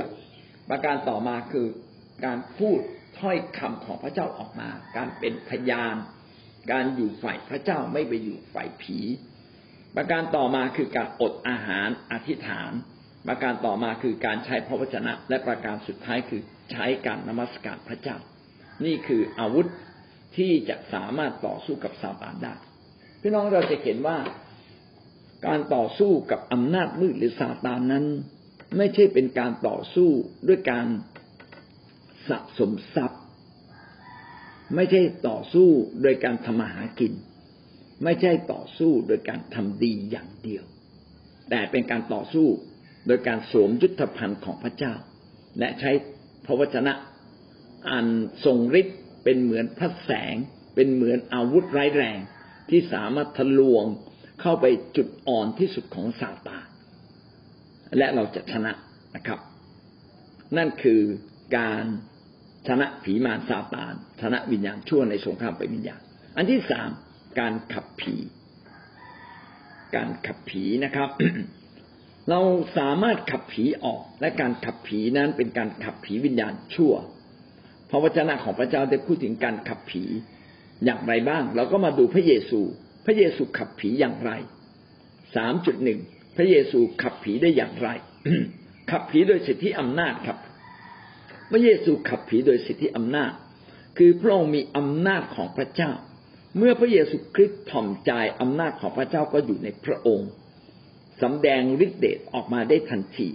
[SPEAKER 1] ประการต่อมาคือการพูดถ้อยคำของพระเจ้าออกมา การเป็นพยาน การอยู่ฝ่ายพระเจ้าไม่ไปอยู่ฝ่ายผี ประการต่อมาคือการอดอาหารอธิษฐาน ประการต่อมาคือการใช้พระวจนะ และประการสุดท้ายคือใช้การนมัสการพระเจ้า นี่คืออาวุธที่จะสามารถต่อสู้กับซาตานได้พี่น้องเราจะเห็นว่า การต่อสู้กับอำนาจมืดหรือซาตานนั้น ไม่ใช่เป็นการต่อสู้ด้วยการสะสมทรัพย์ ไม่ใช่ต่อสู้โดยการทำมาหากิน ไม่ใช่ต่อสู้โดยการทำดีอย่างเดียว แต่เป็นการต่อสู้โดยการสวมยุทธภัณฑ์ของพระเจ้า และใช้พระวจนะอันทรงฤทธิ์เป็นเหมือนพระแสง เป็นเหมือนอาวุธร้ายแรงที่สามารถทะลวง เข้าไปจุดอ่อนที่สุดของซาตานและเราจะชนะนะครับ นั่นคือการชนะผีมารซาตานชนะวิญญาณชั่วในสงครามไปวิญญาณ อันที่สามการขับผี การขับผีนะครับ เราสามารถขับผีออกและการขับผีนั้นเป็นการขับผีวิญญาณชั่วพระวจนะของพระเจ้าได้พูดถึงการขับผีอย่างไรบ้าง เราก็มาดูพระเยซู พระเยซูขับผีอย่างไรสามจุดหนึ่งพระเยซูขับผีได้อย่างไร ขับผีโดยสิทธิอำนาจครับ พระเยซูขับผีโดยสิทธิอำนาจ คือพระองค์มีอำนาจของพระเจ้า เมื่อพระเยซูคริสต์ถ่อมใจอำนาจของพระเจ้าก็อยู่ในพระองค์สำแดงฤทธิเดชออกมาได้ทันที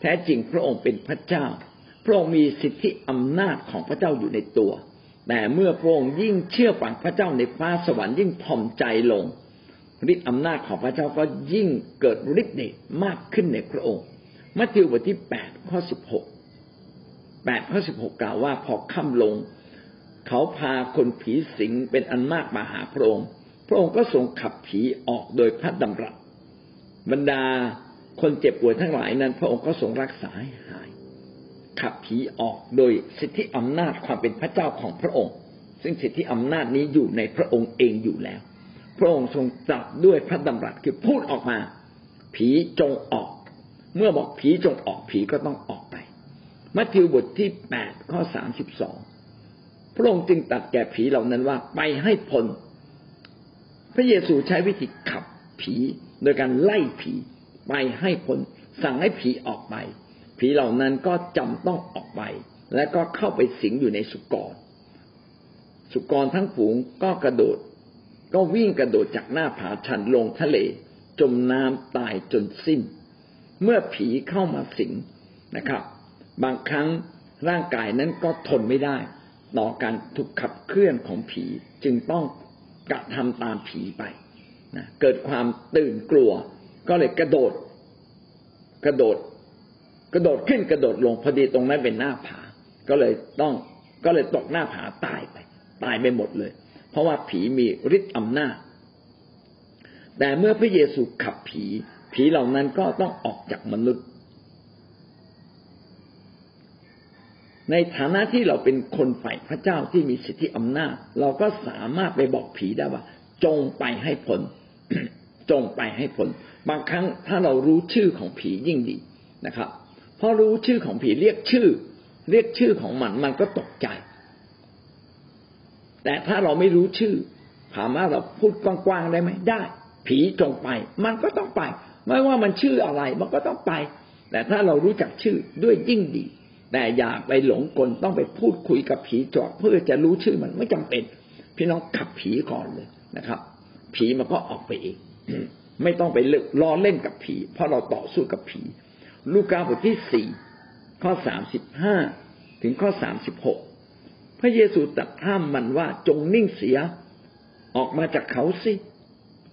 [SPEAKER 1] แท้จริงพระองค์เป็นพระเจ้า พระองค์มีสิทธิอำนาจของพระเจ้าอยู่ในตัว แต่เมื่อพระองค์ยิ่งเชื่อฟังพระเจ้าในฟ้าสวรรค์ยิ่งถ่อมใจลงฤทธิอำนาจของพระเจ้าก็ยิ่งเกิดฤทธิ์เดชมากขึ้นในพระองค์ มัทธิวบทที่แปดข้อสิบหกแปดข้อสิบหกกล่าวว่าพอค่ำลง เขาพาคนผีสิงเป็นอันมากมาหาพระองค์ พระองค์ก็ทรงขับผีออกโดยพระดำรัสบรรดาคนเจ็บป่วยทั้งหลายนั้น พระองค์ก็ทรงรักษาให ขับผีออกโดยสิทธิอำนาจความเป็นพระเจ้าของพระองค์ ซึ่งสิทธิอำนาจนี้อยู่ในพระองค์เองอยู่แล้ว พระองค์ทรงจับด้วยพระดำรัสคือพูดออกมา ผีจงออก เมื่อบอกผีจงออกผีก็ต้องออกไป มัทธิวบทที่แปดข้อสามสิบสองพระองค์จึงตัดแก่ผีเหล่านั้นว่าไปให้พ้นพระเยซูใช้วิธีขับผี โดยการไล่ผีไปให้พ้นสั่งให้ผีออกไป ผีเหล่านั้นก็จำต้องออกไป และก็เข้าไปสิงอยู่ในสุกร สุกรทั้งฝูงก็กระโดด ก็วิ่งกระโดดจากหน้าผาชันลงทะเล จมน้ำตายจนสิ้น เมื่อผีเข้ามาสิงนะครับ บางครั้งร่างกายนั้นก็ทนไม่ได้ ต่อการถูกขับเคลื่อนของผีจึงต้องกระทำตามผีไปนะเกิดความตื่นกลัว ก็เลยกระโดด กระโดด กระโดดขึ้นกระโดดลงพอดีตรงนั้นเป็นหน้าผา ก็เลยต้องก็เลยตกหน้าผาตายไป ตายไปหมดเลย เพราะว่าผีมีฤทธิ์อำนาจ แต่เมื่อพระเยซูขับผี ผีเหล่านั้นก็ต้องออกจากมนุษย์ ในฐานะที่เราเป็นคนฝ่ายพระเจ้าที่มีสิทธิอำนาจ เราก็สามารถไปบอกผีได้ว่า จงไปให้ผล จงไปให้ผล บางครั้งถ้าเรารู้ชื่อของผียิ่งดีนะครับ เพราะรู้ชื่อของผีเรียกชื่อ เรียกชื่อของมันมันก็ตกใจ แต่ถ้าเราไม่รู้ชื่อ ถามว่าเราพูดกว้างๆได้ไหมได้ ผีจงไป มันก็ต้องไป ไม่ว่ามันชื่ออะไร มันก็ต้องไป แต่ถ้าเรารู้จักชื่อด้วยยิ่งดี แต่อย่าไปหลงกลต้องไปพูดคุยกับผีจอดเพื่อจะรู้ชื่อมันไม่จำเป็น พี่น้องขับผีก่อนเลยนะครับ ผีมันก็ออกไปเองไม่ต้องไปเลิกล้อเล่นกับผี เพราะเราต่อสู้กับผี ลูกาบทที่สี่ข้อสามสิบห้าถึงข้อสามสิบหกพระเยซูตรัสห้ามมันว่าจงนิ่งเสีย ออกมาจากเขาสิ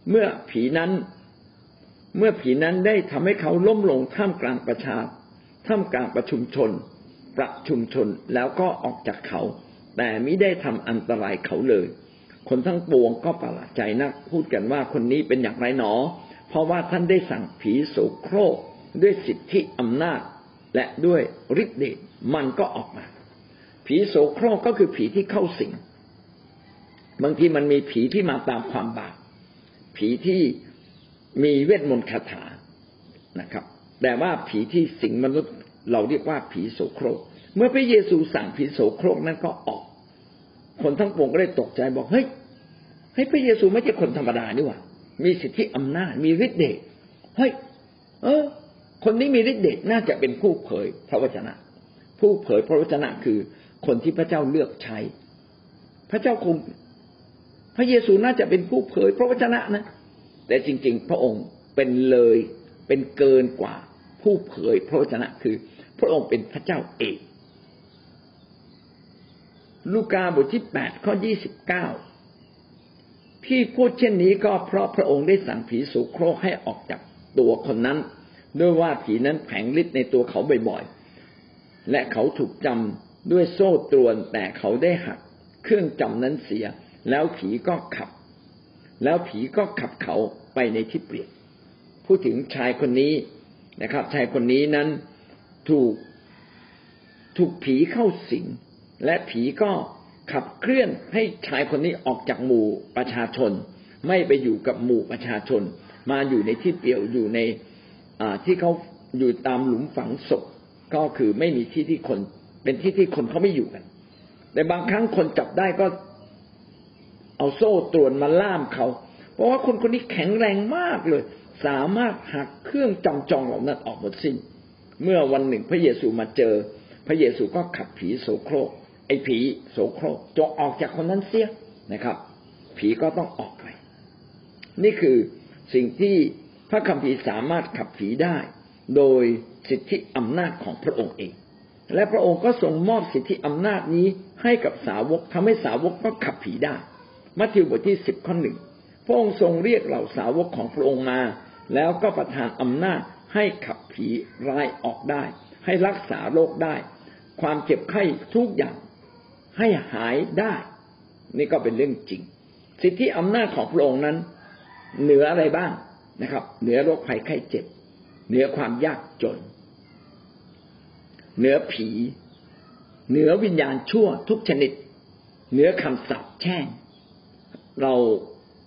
[SPEAKER 1] เมื่อผีนั้น เมื่อผีนั้นได้ทำให้เขาล้มลงท่ามกลางประชาท่ามกลางประชุมชน ประชุมชนแล้วก็ออกจากเขา แต่ไม่ได้ทำอันตรายเขาเลย คนทั้งปวงก็ประหลาดใจนัก พูดกันว่าคนนี้เป็นอย่างไรหนอ เพราะว่าท่านได้สั่งผีโสโครก ด้วยสิทธิอำนาจ และด้วยฤทธิ์เดชมันก็ออกมา ผีโสโครกก็คือผีที่เข้าสิงบางทีมันมีผีที่มาตามความบาปผีที่มีเวทมนต์คาถานะครับ แต่ว่าผีที่สิงมนุษย์เราเรียกว่าผีโสโครก เมื่อพระเยซูสั่งผีโสโครกนั้นก็ออก คนทั้งปวงก็เลยตกใจบอกเฮ้ยให้พระเยซูไม่ใช่คนธรรมดานี่หว่ามีสิทธิอำนาจมีฤทธิ์เดชเฮ้ยเออ คนนี้มีฤทธิ์เดชน่าจะเป็นผู้เผยพระวจนะ ผู้เผยพระวจนะคือคนที่พระเจ้าเลือกใช้ พระเจ้าคงพระเยซูน่าจะเป็นผู้เผยพระวจนะนะ แต่จริง ๆ พระองค์เป็นเลยเป็นเกินกว่าผู้เผยพระวจนะคือ พระองค์เป็นพระเจ้าเอกลูกาบทที่แปดข้อยี่สิบเก้าที่พูดเช่นนี้ก็เพราะพระองค์ได้สั่งผีสุโครกให้ออกจากตัวคนนั้น ด้วยว่าผีนั้นแผงฤทธิ์ในตัวเขาบ่อยๆ และเขาถูกจำด้วยโซ่ตรวนแต่เขาได้หัก เครื่องจำนั้นเสีย แล้วผีก็ขับ แล้วผีก็ขับเขาไปในที่เปลี่ยนพูดถึงชายคนนี้นะครับ ชายคนนี้นั้นถูกถูกผีเข้าสิงและผีก็ขับเคลื่อนให้ชายคนนี้ออกจากหมู่ประชาชน ไม่ไปอยู่กับหมู่ประชาชน มาอยู่ในที่เปลี่ยวอยู่ใน ที่เขาอยู่ตามหลุมฝังศพก็คือไม่มีที่ที่คน เป็นที่ที่คนเขาไม่อยู่กัน แต่บางครั้งคนจับได้ก็เอาโซ่ตรวนมาล่ามเขาเพราะว่าคนคนนี้แข็งแรงมากเลย สามารถหักเครื่องจำจองเหล่านั้นออกหมดสิ้น เมื่อวันหนึ่งพระเยซูมาเจอ พระเยซูก็ขับผีโสโครก ไอ้ผีโสโครกจงออกจากคนนั้นเสียนะครับ ผีก็ต้องออกไป นี่คือสิ่งที่ ระคัมภีร์สามารถขับผีได้ โดยสิทธิอำนาจของพระองค์เอง และพระองค์ก็ทรงมอบสิทธิอำนาจนี้ให้กับสาวกทำให้สาวกก็ขับผีได้ มัทธิวบทที่สิบข้อหนึ่งพระองค์ทรงเรียกเหล่าสาวกของพระองค์มา แล้วก็ประทานอำนาจให้ขับผีร้ายออกได้ ให้รักษาโรคได้ ความเจ็บไข้ทุกอย่างให้หายได้ นี่ก็เป็นเรื่องจริง สิทธิอำนาจของพระองค์นั้น เหนืออะไรบ้าง นะครับ เหนือโรคภัยไข้เจ็บ เหนือความยากจน เหนือผี เหนือวิญญาณชั่วทุกชนิด เหนือคำสาปแช่ง เรา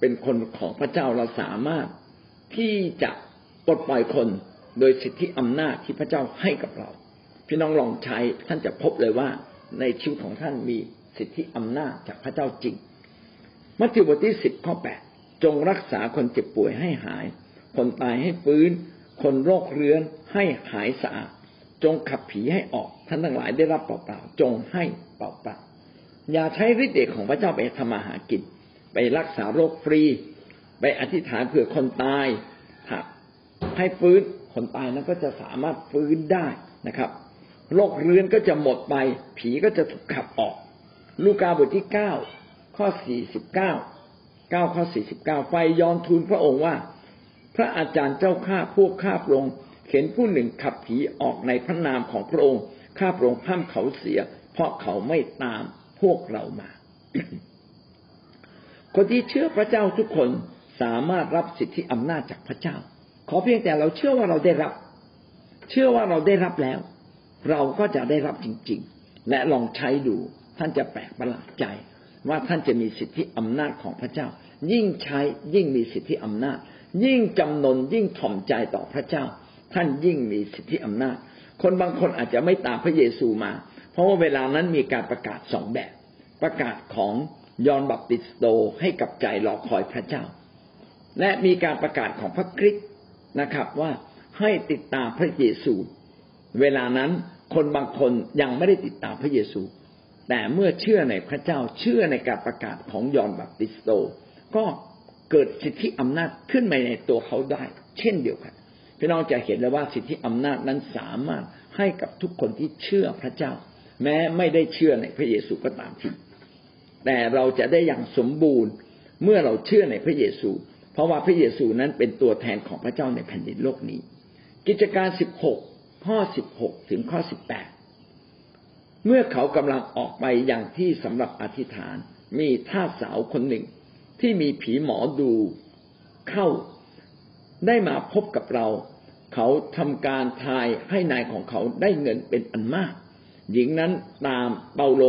[SPEAKER 1] เป็นคนของพระเจ้าเราสามารถที่จะปลดปล่อยคนโดยสิทธิอำนาจที่พระเจ้าให้กับเรา พี่น้องลองใช้ท่านจะพบเลยว่าในชีวิตของท่านมีสิทธิอำนาจจากพระเจ้าจริงมัทธิวบทที่สิบข้อแปด จงรักษาคนเจ็บป่วยให้หาย คนตายให้ฟื้น คนโรคเรื้อนให้หายสะอาด จงขับผีให้ออกท่านทั้งหลายได้รับเปล่าๆจงให้เปล่าๆอย่าใช้ฤทธิ์เดชของพระเจ้าไปทำมาหากินไปรักษาโรคฟรี ไปอธิษฐานเผื่อคนตายให้ฟื้นคนตายนั้นก็จะสามารถฟื้นได้นะครับโรคเรื้อนก็จะหมดไป ผีก็จะถูกขับออก ลูกาบทที่เก้าข้อสี่สิบเก้า เก้าข้อสี่สิบเก้าไปยอนทูลพระองค์ว่า พระอาจารย์เจ้าข้าพวกข้าพระองค์เห็นผู้หนึ่งขับผีออกในพระนามของพระองค์ ข้าพระองค์ห้ามเขาเสีย เพราะเขาไม่ตามพวกเรามา คนที่เชื่อพระเจ้าทุกคนสามารถรับสิทธิอำนาจจากพระเจ้า ขอเพียงแต่เราเชื่อว่าเราได้รับ เชื่อว่าเราได้รับแล้ว เราก็จะได้รับจริง ๆ และลองใช้ดูท่านจะแปลกประหลาดใจ ว่าท่านจะมีสิทธิอำนาจของพระเจ้า ยิ่งใช้ยิ่งมีสิทธิอำนาจ ยิ่งจำนนยิ่งถ่อมใจต่อพระเจ้า ท่านยิ่งมีสิทธิอำนาจ คนบางคนอาจจะไม่ตามพระเยซูมา เพราะว่าเวลานั้นมีการประกาศสองแบบ ประกาศของยอห์นบัพติสโตให้กับใจรอคอยพระเจ้า และมีการประกาศของพระคริสต์นะครับว่าให้ติดตามพระเยซู เวลานั้นคนบางคนยังไม่ได้ติดตามพระเยซู แต่เมื่อเชื่อในพระเจ้าเชื่อในการประกาศของยอห์นบัพติสโต ก็เกิดสิทธิอำนาจขึ้นมาในตัวเขาได้ เช่นเดียวกันพี่น้องจะเห็นเลยว่าสิทธิอำนาจนั้นสามารถให้กับทุกคนที่เชื่อพระเจ้า แม้ไม่ได้เชื่อในพระเยซูก็ตามทีแต่เราจะได้อย่างสมบูรณ์เมื่อเราเชื่อในพระเยซู เพราะว่าพระเยซูนั้นเป็นตัวแทนของพระเจ้าในแผ่นดินโลกนี้ กิจการสิบหกข้อสิบหกถึงข้อสิบแปด เมื่อเขากำลังออกไปอย่างที่สำหรับอธิษฐาน มีท่าสาวคนหนึ่ง ที่มีผีหมอดูเข้า ได้มาพบกับเรา เขาทำการทายให้นายของเขาได้เงินเป็นอันมาก หญิงนั้นตามเปาโล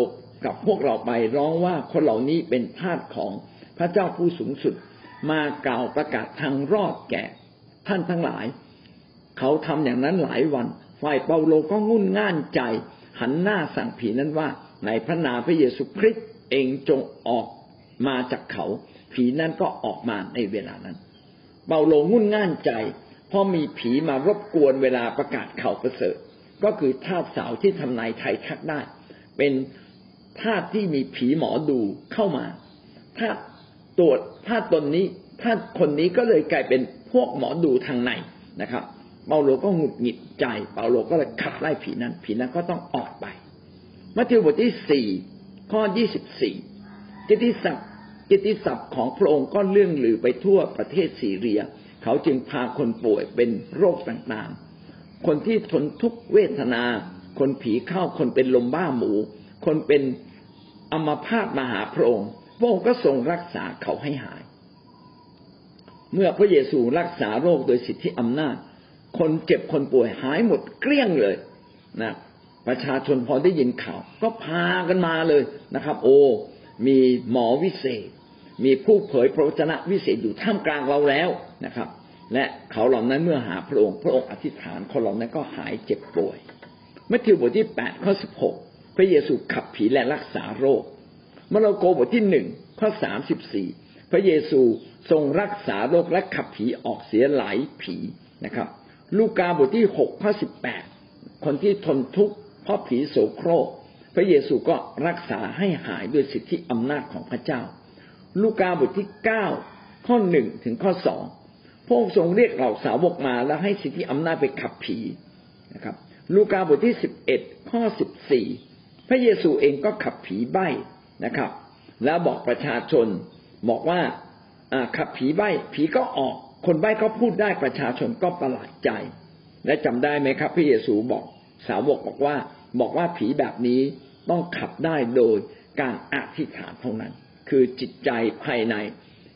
[SPEAKER 1] กับพวกเราไปร้องว่าคนเหล่านี้เป็นทาสของพระเจ้าผู้สูงสุด มากล่าวประกาศทางรอดแก่ ท่านทั้งหลาย เขาทำอย่างนั้นหลายวัน ฝ่ายเปาโลก็งุ่นง่านใจ หันหน้าสั่งผีนั้นว่า ในพระนามพระเยซูคริสต์เองจงออกมาจากเขา ผีนั้นก็ออกมาในเวลานั้นเปาโลงุ่นง่านใจ เพราะมีผีมารบกวนเวลาประกาศข่าวประเสริฐ ก็คือธาตุสาวที่ทำนายไทยทักได้ เป็นธาตุที่มีผีหมอดูเข้ามาธาตุตัวธาตุตนนี้ธาตุคนนี้ก็เลยกลายเป็นพวกหมอดูทางในนะครับ เปาโลก็หงุดหงิดใจ เปาโลก็เลยขับไล่ผีนั้น ผีนั้นก็ต้องออกไป มัทธิวบทที่สี่ข้อยี่สิบสี่กิติศัพท์กิติศัพท์ของพระองค์ก็เลื่องลือไปทั่วประเทศซีเรีย เขาจึงพาคนป่วยเป็นโรคต่างๆ คนที่ทนทุกเวทนา คนผีเข้า คนเป็นลมบ้าหมู คนเป็นอมพาตมาหาพระองค์ พระองค์ก็ทรงรักษาเขาให้หาย เมื่อพระเยซูรักษาโรคโดยสิทธิอำนาจ คนเจ็บคนป่วยหายหมดเกลี้ยงเลยนะประชาชนพอได้ยินข่าว ก็พากันมาเลยนะครับ โอ้มีหมอวิเศษ มีผู้เผยพระวจนะวิเศษอยู่ท่ามกลางเราแล้วนะครับ และเขาเหล่านั้นเมื่อหาพระองค์พระองค์อธิษฐานคนเหล่านั้นก็หายเจ็บป่วยมัทธิวบทที่แปดข้อสิบหกพระเยซูขับผีและรักษาโรคมาระโกบทที่หนึ่งข้อสามสิบสี่พระเยซูทรงรักษาโรคและขับผีออกเสียหลายผีนะครับ ลูกาบทที่หกข้อสิบแปดคนที่ทนทุกข์เพราะผีโสโครก พระเยซูก็รักษาให้หายด้วยสิทธิอำนาจของพระเจ้า ลูกาบทที่เก้าข้อหนึ่งถึงข้อสองพระองค์ทรงเรียกเหล่าสาวกมาแล้วให้สิทธิอำนาจไปขับผีนะครับ ลูกาบทที่สิบเอ็ดข้อสิบสี่พระเยซูเองก็ขับผีใบ้นะครับ แล้วบอกประชาชนบอกว่าขับผีใบ้ผีก็ออก คนใบ้ก็พูดได้ประชาชนก็ประหลาดใจ และจำได้ไหมครับ พระเยซูบอกสาวกบอกว่า บอกว่าผีแบบนี้ต้องขับได้โดยการอธิษฐานเท่านั้น คือจิตใจภายใน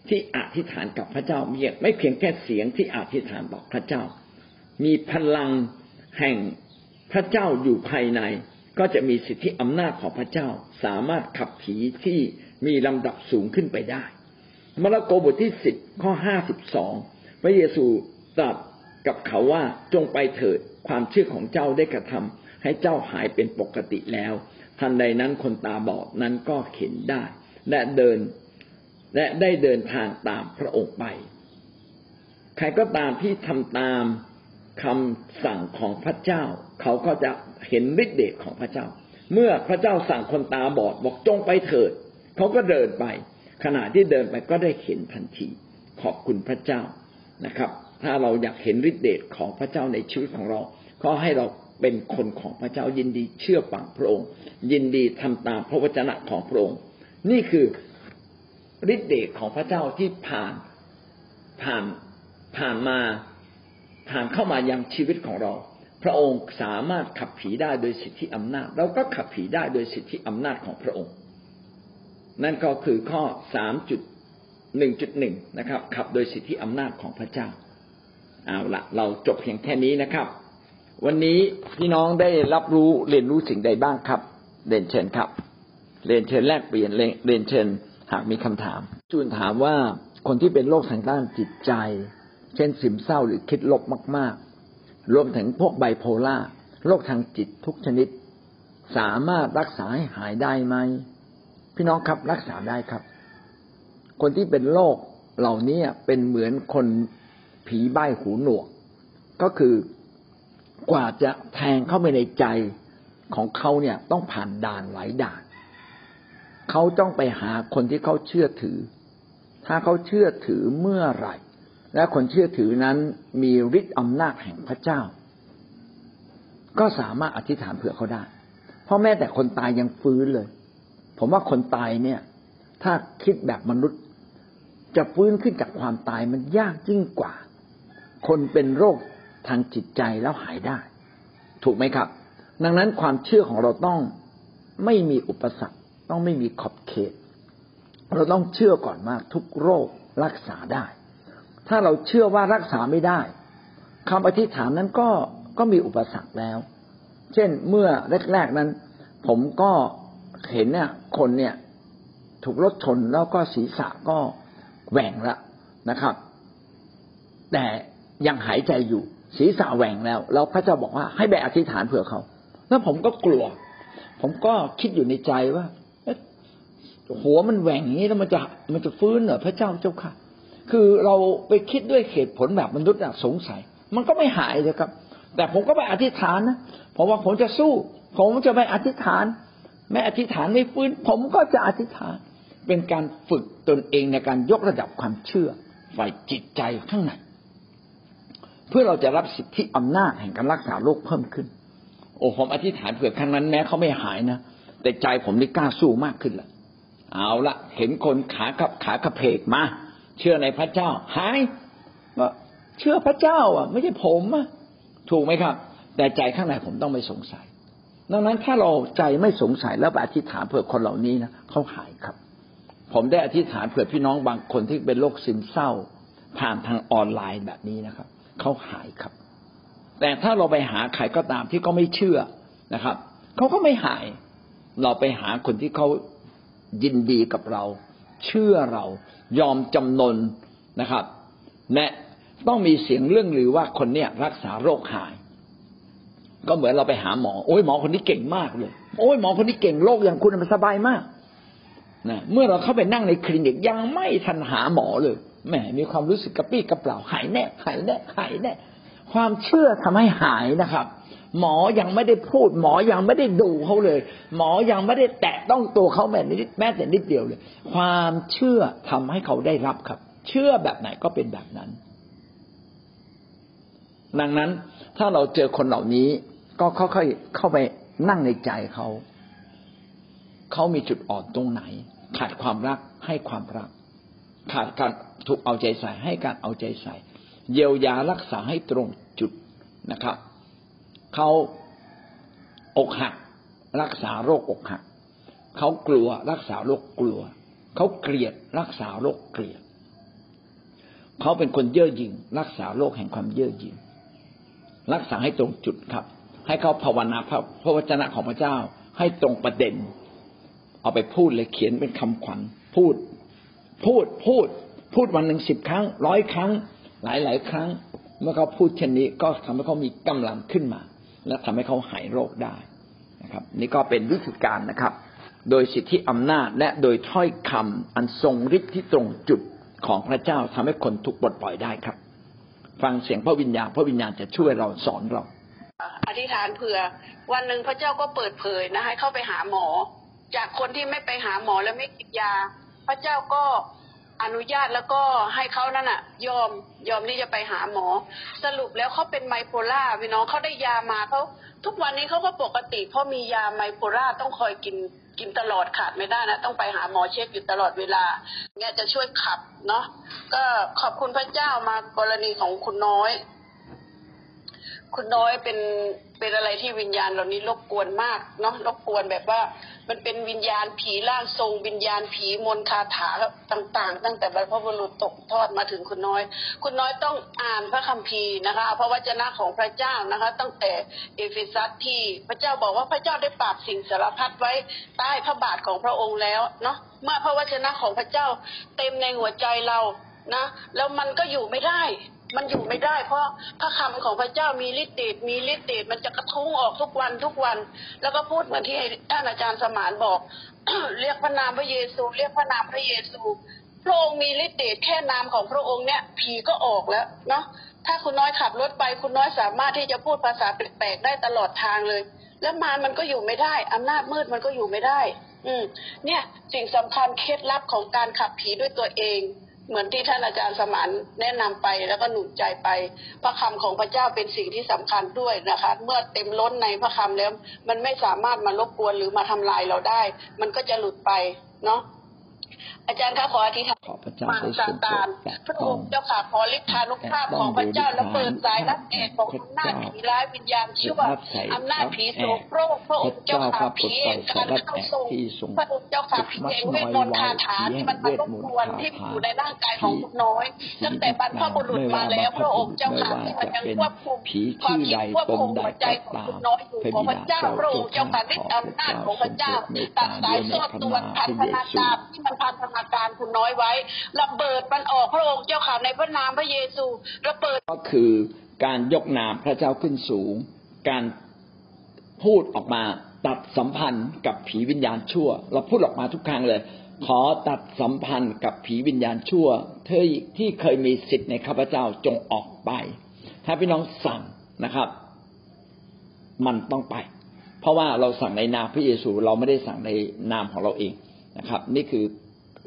[SPEAKER 1] ที่อธิษฐานกับพระเจ้าเมียไม่เพียงแค่เสียงที่อธิษฐานบอกพระเจ้า มีพลังแห่งพระเจ้าอยู่ภายใน ก็จะมีสิทธิอำนาจของพระเจ้า สามารถขับผีที่มีลำดับสูงขึ้นไปได้มาระโกบทที่สิบข้อห้าสิบสอง พระเยซูตรัสกับเขาว่าจงไปเถิดความเชื่อของเจ้าได้กระทำให้เจ้าหายเป็นปกติแล้ว ทันใดนั้นคนตาบอดนั้นก็เห็นได้ และเดินและได้เดินทางตามพระองค์ไป ใครก็ตามที่ทำตามคำสั่งของพระเจ้า เขาก็จะเห็นฤทธิเดชของพระเจ้า เมื่อพระเจ้าสั่งคนตาบอดบอกจงไปเถิด เขาก็เดินไป ขณะที่เดินไปก็ได้เห็นทันที ขอบคุณพระเจ้า นะครับ ถ้าเราอยากเห็นฤทธิเดชของพระเจ้าในชีวิตของเรา ก็ให้เราเป็นคนของพระเจ้ายินดีเชื่อฟังพระองค์ ยินดีทำตามพระวจนะของพระองค์ นี่คือฤทธิเดชของพระเจ้าที่ผ่านผ่านผ่านมาผ่านเข้ามายังชีวิตของเรา พระองค์สามารถขับผีได้โดยสิทธิอำนาจ เราก็ขับผีได้โดยสิทธิอำนาจของพระองค์ นั่นก็คือข้อสามจุด หนึ่งจุดหนึ่งนะครับ ขับโดยสิทธิอำนาจของพระเจ้าเอาละเราจบเพียงแค่นี้นะครับ วันนี้พี่น้องได้รับรู้เรียนรู้สิ่งใดบ้างครับเรียนเชิญครับเรียนเชิญแลกเปลี่ยนเรียนเชิญหากมีคำถาม จูนถามว่าคนที่เป็นโรคทางด้านจิตใจ เช่นซึมเศร้าหรือคิดลบมาก ๆ รวมถึงพวกไบโพล่าโรคทางจิตทุกชนิด สามารถรักษาให้หายได้ไหม พี่น้องครับรักษาได้ครับ คนที่เป็นโรคเหล่านี้เป็นเหมือนคนผีใบ้หูหนวก ก็คือกว่าจะแทงเข้าไปในใจของเขาเนี่ยต้องผ่านด่านหลายด่าน เขาต้องไปหาคนที่เขาเชื่อถือ ถ้าเขาเชื่อถือเมื่อไหร่ และคนเชื่อถือนั้นมีฤทธิ์อำนาจแห่งพระเจ้า ก็สามารถอธิษฐานเผื่อเขาได้ เพราะแม้แต่คนตายยังฟื้นเลย ผมว่าคนตายเนี่ย ถ้าคิดแบบมนุษย์ จะฟื้นขึ้นจากความตายมันยากยิ่งกว่า คนเป็นโรคทางจิตใจแล้วหายได้ ถูกไหมครับ ดังนั้นความเชื่อของเราต้องไม่มีอุปสรรค ต้องไม่มีขอบเขต เราต้องเชื่อก่อนว่าทุกโรครักษาได้ ถ้าเราเชื่อว่ารักษาไม่ได้คำอธิษฐานนั้นก็ก็มีอุปสรรคแล้ว เช่นเมื่อแรกๆนั้น ผมก็เห็นเนี่ยคนเนี่ย ถูกรถชนแล้วก็ศีรษะก็ แหว่งแล้วนะครับ แต่ยังหายใจอยู่ศีรษะแหว่งแล้ว แล้วพระเจ้าบอกว่าให้ไปอธิษฐานเผื่อเขา แล้วผมก็กลัว ผมก็คิดอยู่ในใจว่าหัวมันแหว่งอย่างนี้แล้วมันจะมันจะฟื้นเหรอพระเจ้าเจ้าค่ะ คือเราไปคิดด้วยเหตุผลแบบมนุษย์สงสัย มันก็ไม่หายเลยครับ แต่ผมก็ไปอธิษฐานนะผมว่าผมจะสู้ ผมจะไม่อธิษฐาน แม้อธิษฐานไม่ฟื้น ผมก็จะอธิษฐาน เป็นการฝึกตนเองในการยกระดับความเชื่อ ฝ่ายจิตใจข้างในเพื่อเราจะรับสิทธิอำนาจแห่งการรักษาโรคเพิ่มขึ้น โอ้ผมอธิษฐานเผื่อครั้งนั้นแม้เขาไม่หายนะแต่ใจผมนี่กล้าสู้มากขึ้นละเอาละเห็นคนขากับขากระเพกมาเชื่อในพระเจ้า หายว่าเชื่อพระเจ้า อะ ไม่ใช่ผมอะถูกไหมครับ แต่ใจข้างในผมต้องไม่สงสัยดังนั้นถ้าเราใจไม่สงสัยแล้วไปอธิษฐานเผื่อคนเหล่านี้นะเขาหายครับ ผมได้อธิษฐานเผื่อพี่น้องบางคนที่เป็นโรคซึมเศร้า ผ่านทางออนไลน์แบบนี้นะครับเขาหายครับ แต่ถ้าเราไปหาใครก็ตามที่เขาไม่เชื่อนะครับเขาก็ไม่หาย เราไปหาคนที่เขายินดีกับเรา เชื่อเรายอมจำนนนะครับและต้องมีเสียงเรื่องหรือว่าคนเนี้ยรักษาโรคหาย ก็เหมือนเราไปหาหมอ โอ้ยหมอคนนี้เก่งมากเลย โอ้ยหมอคนนี้เก่งโรคอย่างคุณมันสบายมาก นะเมื่อเราเข้าไปนั่งในคลินิกยังไม่ทันหาหมอเลยแหมมีความรู้สึกกระปี้กระเปล่าหายแน่หายแน่หายแน่ความเชื่อทำให้หายนะครับ หมอยังไม่ได้พูด หมอยังไม่ได้ดูเขาเลย หมอยังไม่ได้แตะต้องตัวเขาแม้นิดแม้แต่นิดเดียวเลย ความเชื่อทำให้เขาได้รับครับ เชื่อแบบไหนก็เป็นแบบนั้น ดังนั้นถ้าเราเจอคนเหล่านี้ก็ค่อยๆเข้าไปนั่งในใจเขา เขามีจุดอ่อนตรงไหน ขาดความรักให้ความรัก ขาดการถูกเอาใจใส่ให้การเอาใจใส่ เยียวยารักษาให้ตรงจุดนะครับเขาอกหัก รักษาโรคอกหักเขากลัวรักษาโรคกลัวเขาเกลียดรักษาโรคเกลียดเขาเป็นคนเย่อหยิ่งรักษาโรคแห่งความเย่อหยิ่งรักษาให้ตรงจุดครับ ให้เขาภาวนาพระพระวจนะของพระเจ้าให้ตรงประเด็น เอาไปพูดเลยเขียนเป็นคำขวัญพูด พูดพูด พูดวันหนึ่งสิบครั้งร้อยครั้ง หลายหลายครั้ง เมื่อเขาพูดเช่นนี้ก็ทำให้เขามีกำลังขึ้นมา และทำให้เขาหายโรคได้นะครับ นี่ก็เป็นวิธีการนะครับ โดยสิทธิอำนาจและโดยถ้อยคำอันทรงฤทธิ์ที่ตรงจุดของพระเจ้าทำให้คนถูกปลดปล่อยได้ครับ ฟังเสียงพระวิญญาณพระวิญญาณจะช่วยเราสอนเรา
[SPEAKER 2] อธิษฐานเผื่อ วันหนึ่งพระเจ้าก็เปิดเผยนะให้เข้าไปหาหมอ จากคนที่ไม่ไปหาหมอและไม่กินยา พระเจ้าก็อนุญาตแล้วก็ให้เขานั่นอะยอมยอมที่จะไปหาหมอ สรุปแล้วเขาเป็นไมโพล่าพี่น้องเขาได้ยามาเขาทุกวันนี้เขาก็ปกติ เพราะมียาไมโพล่าต้องคอยกินกินตลอดขาดไม่ได้นะ ต้องไปหาหมอเช็คอยู่ตลอดเวลาเนี่ยจะช่วยขับเนาะก็ขอบคุณพระเจ้ามากรณีของคุณน้อย คุณน้อยเป็นเป็นอะไรที่วิญญาณเหล่านี้รบกวนมากเนาะรบกวนแบบว่า มันเป็นวิญญาณผีร่างทรง วิญญาณผีมนคาถาต่าง ๆ ตั้งแต่บรรพบุรุษตกทอดมาถึงคุณน้อย คุณน้อยต้องอ่านพระคัมภีร์นะคะพระวจนะของพระเจ้านะคะ ตั้งแต่เอเฟซัสที่พระเจ้าบอกว่าพระเจ้าได้ปราบสิ่งสารพัดไว้ใต้พระบาทของพระองค์แล้วเนาะเมื่อพระวจนะของพระเจ้าเต็มในหัวใจเรานะ แล้วมันก็อยู่ไม่ได้ มันอยู่ไม่ได้เพราะพระคำของพระเจ้ามีฤทธิ์เดชมีฤทธิ์เดชมันจะกระทุ้งออกทุกวันทุกวัน แล้วก็พูดเหมือนที่ท่านอาจารย์สมานบอก เรียกพระนามพระเยซู เรียกพระนามพระเยซูพระองค์มีฤทธิ์เดชแค่นามของพระองค์เนี่ยผีก็ออกแล้วเนาะถ้าคุณน้อยขับรถไป คุณน้อยสามารถที่จะพูดภาษาแปลกๆได้ตลอดทางเลย แล้วมารมันก็อยู่ไม่ได้อำนาจมืดมันก็อยู่ไม่ได้ อืมเนี่ยสิ่งสำคัญเคล็ดลับของการขับผีด้วยตัวเอง เหมือนที่ท่านอาจารย์สมานแนะนำไปแล้วก็หนุนใจไป พระคำของพระเจ้าเป็นสิ่งที่สำคัญด้วยนะคะ เมื่อเต็มล้นในพระคำแล้ว มันไม่สามารถมารบกวนหรือมาทำลายเราได้ มันก็จะหลุดไปเนาะ อาจารย์คะขออธิษฐาน
[SPEAKER 3] ขอพระเจ้า
[SPEAKER 2] มา
[SPEAKER 3] ได้
[SPEAKER 2] ซา
[SPEAKER 3] ทรงโปร
[SPEAKER 2] ตาน
[SPEAKER 3] ดแตะ
[SPEAKER 2] พระ
[SPEAKER 3] ต้
[SPEAKER 2] อ
[SPEAKER 3] อง
[SPEAKER 2] งค์เจ้าค่ะขอฤทธานุภาพของพระเจ้าและเปิดสายรับเอกของอำนาจผีร้ายวิญญาณชั่วอำนาจผีโสโครกพระองค์เจ้าค่ะผีเองการเข้าทรงพระองค์เจ้าค่ะผีเองเวทมนต์คาถาที่มันมารบกวนที่อยู่ในร่างกายของคุณน้อย ตั้งแต่บรรพบุรุษมาแล้ว พระองค์เจ้าค่ะที่มันยังควบคุมความคิดควบคุมหัวใจของคุณน้อยอยู่ของพระเจ้าพระองค์เจ้าค่ะฤทธิ์อำนาจของพระเจ้าตัดสายโซ่ตรวนพันธนาการที่มันพันธนาการคุณน้อยไว้ระเบิดมันออกพระองค์เจ้าค่ะในพระนามพระเยซูระเบิด
[SPEAKER 3] ก็คือการยกนามพระเจ้าขึ้นสูง การพูดออกมาตัดสัมพันธ์กับผีวิญญาณชั่ว เราพูดออกมาทุกครั้งเลย ขอตัดสัมพันธ์กับผีวิญญาณชั่ว เธอที่เคยมีสิทธิ์ในข้าพเจ้าจงออกไป
[SPEAKER 4] ถ้าพี่น้องสั่งนะครับ มันต้องไป เพราะว่าเราสั่งในนามพระเยซูเราไม่ได้สั่งในนามของเราเองนะครับ นี่คือ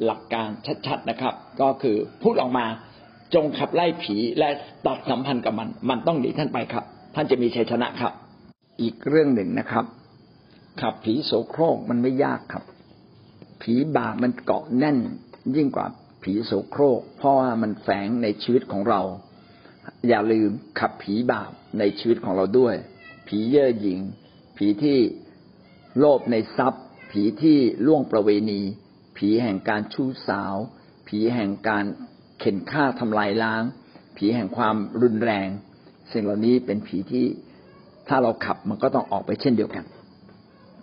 [SPEAKER 4] หลักการชัดๆนะครับ ก็คือพูดออกมาจงขับไล่ผีและตัดสัมพันธ์กับมัน มันต้องหนีท่านไปครับ ท่านจะมีชัยชนะครับ
[SPEAKER 1] อีกเรื่องหนึ่งนะครับ ขับผีโสโครกมันไม่ยากครับ ผีบาปมันเกาะแน่น ยิ่งกว่าผีโสโครก เพราะว่ามันแฝงในชีวิตของเรา อย่าลืมขับผีบาปในชีวิตของเราด้วย ผีเย่อหยิ่งผีที่โลภในทรัพย์ ผีที่ล่วงประเวณี ผีแห่งการชู้สาว ผีแห่งการเข็นฆ่าทำลายล้าง ผีแห่งความรุนแรง สิ่งเหล่านี้เป็นผีที่ถ้าเราขับมันก็ต้องออกไปเช่นเดียวกัน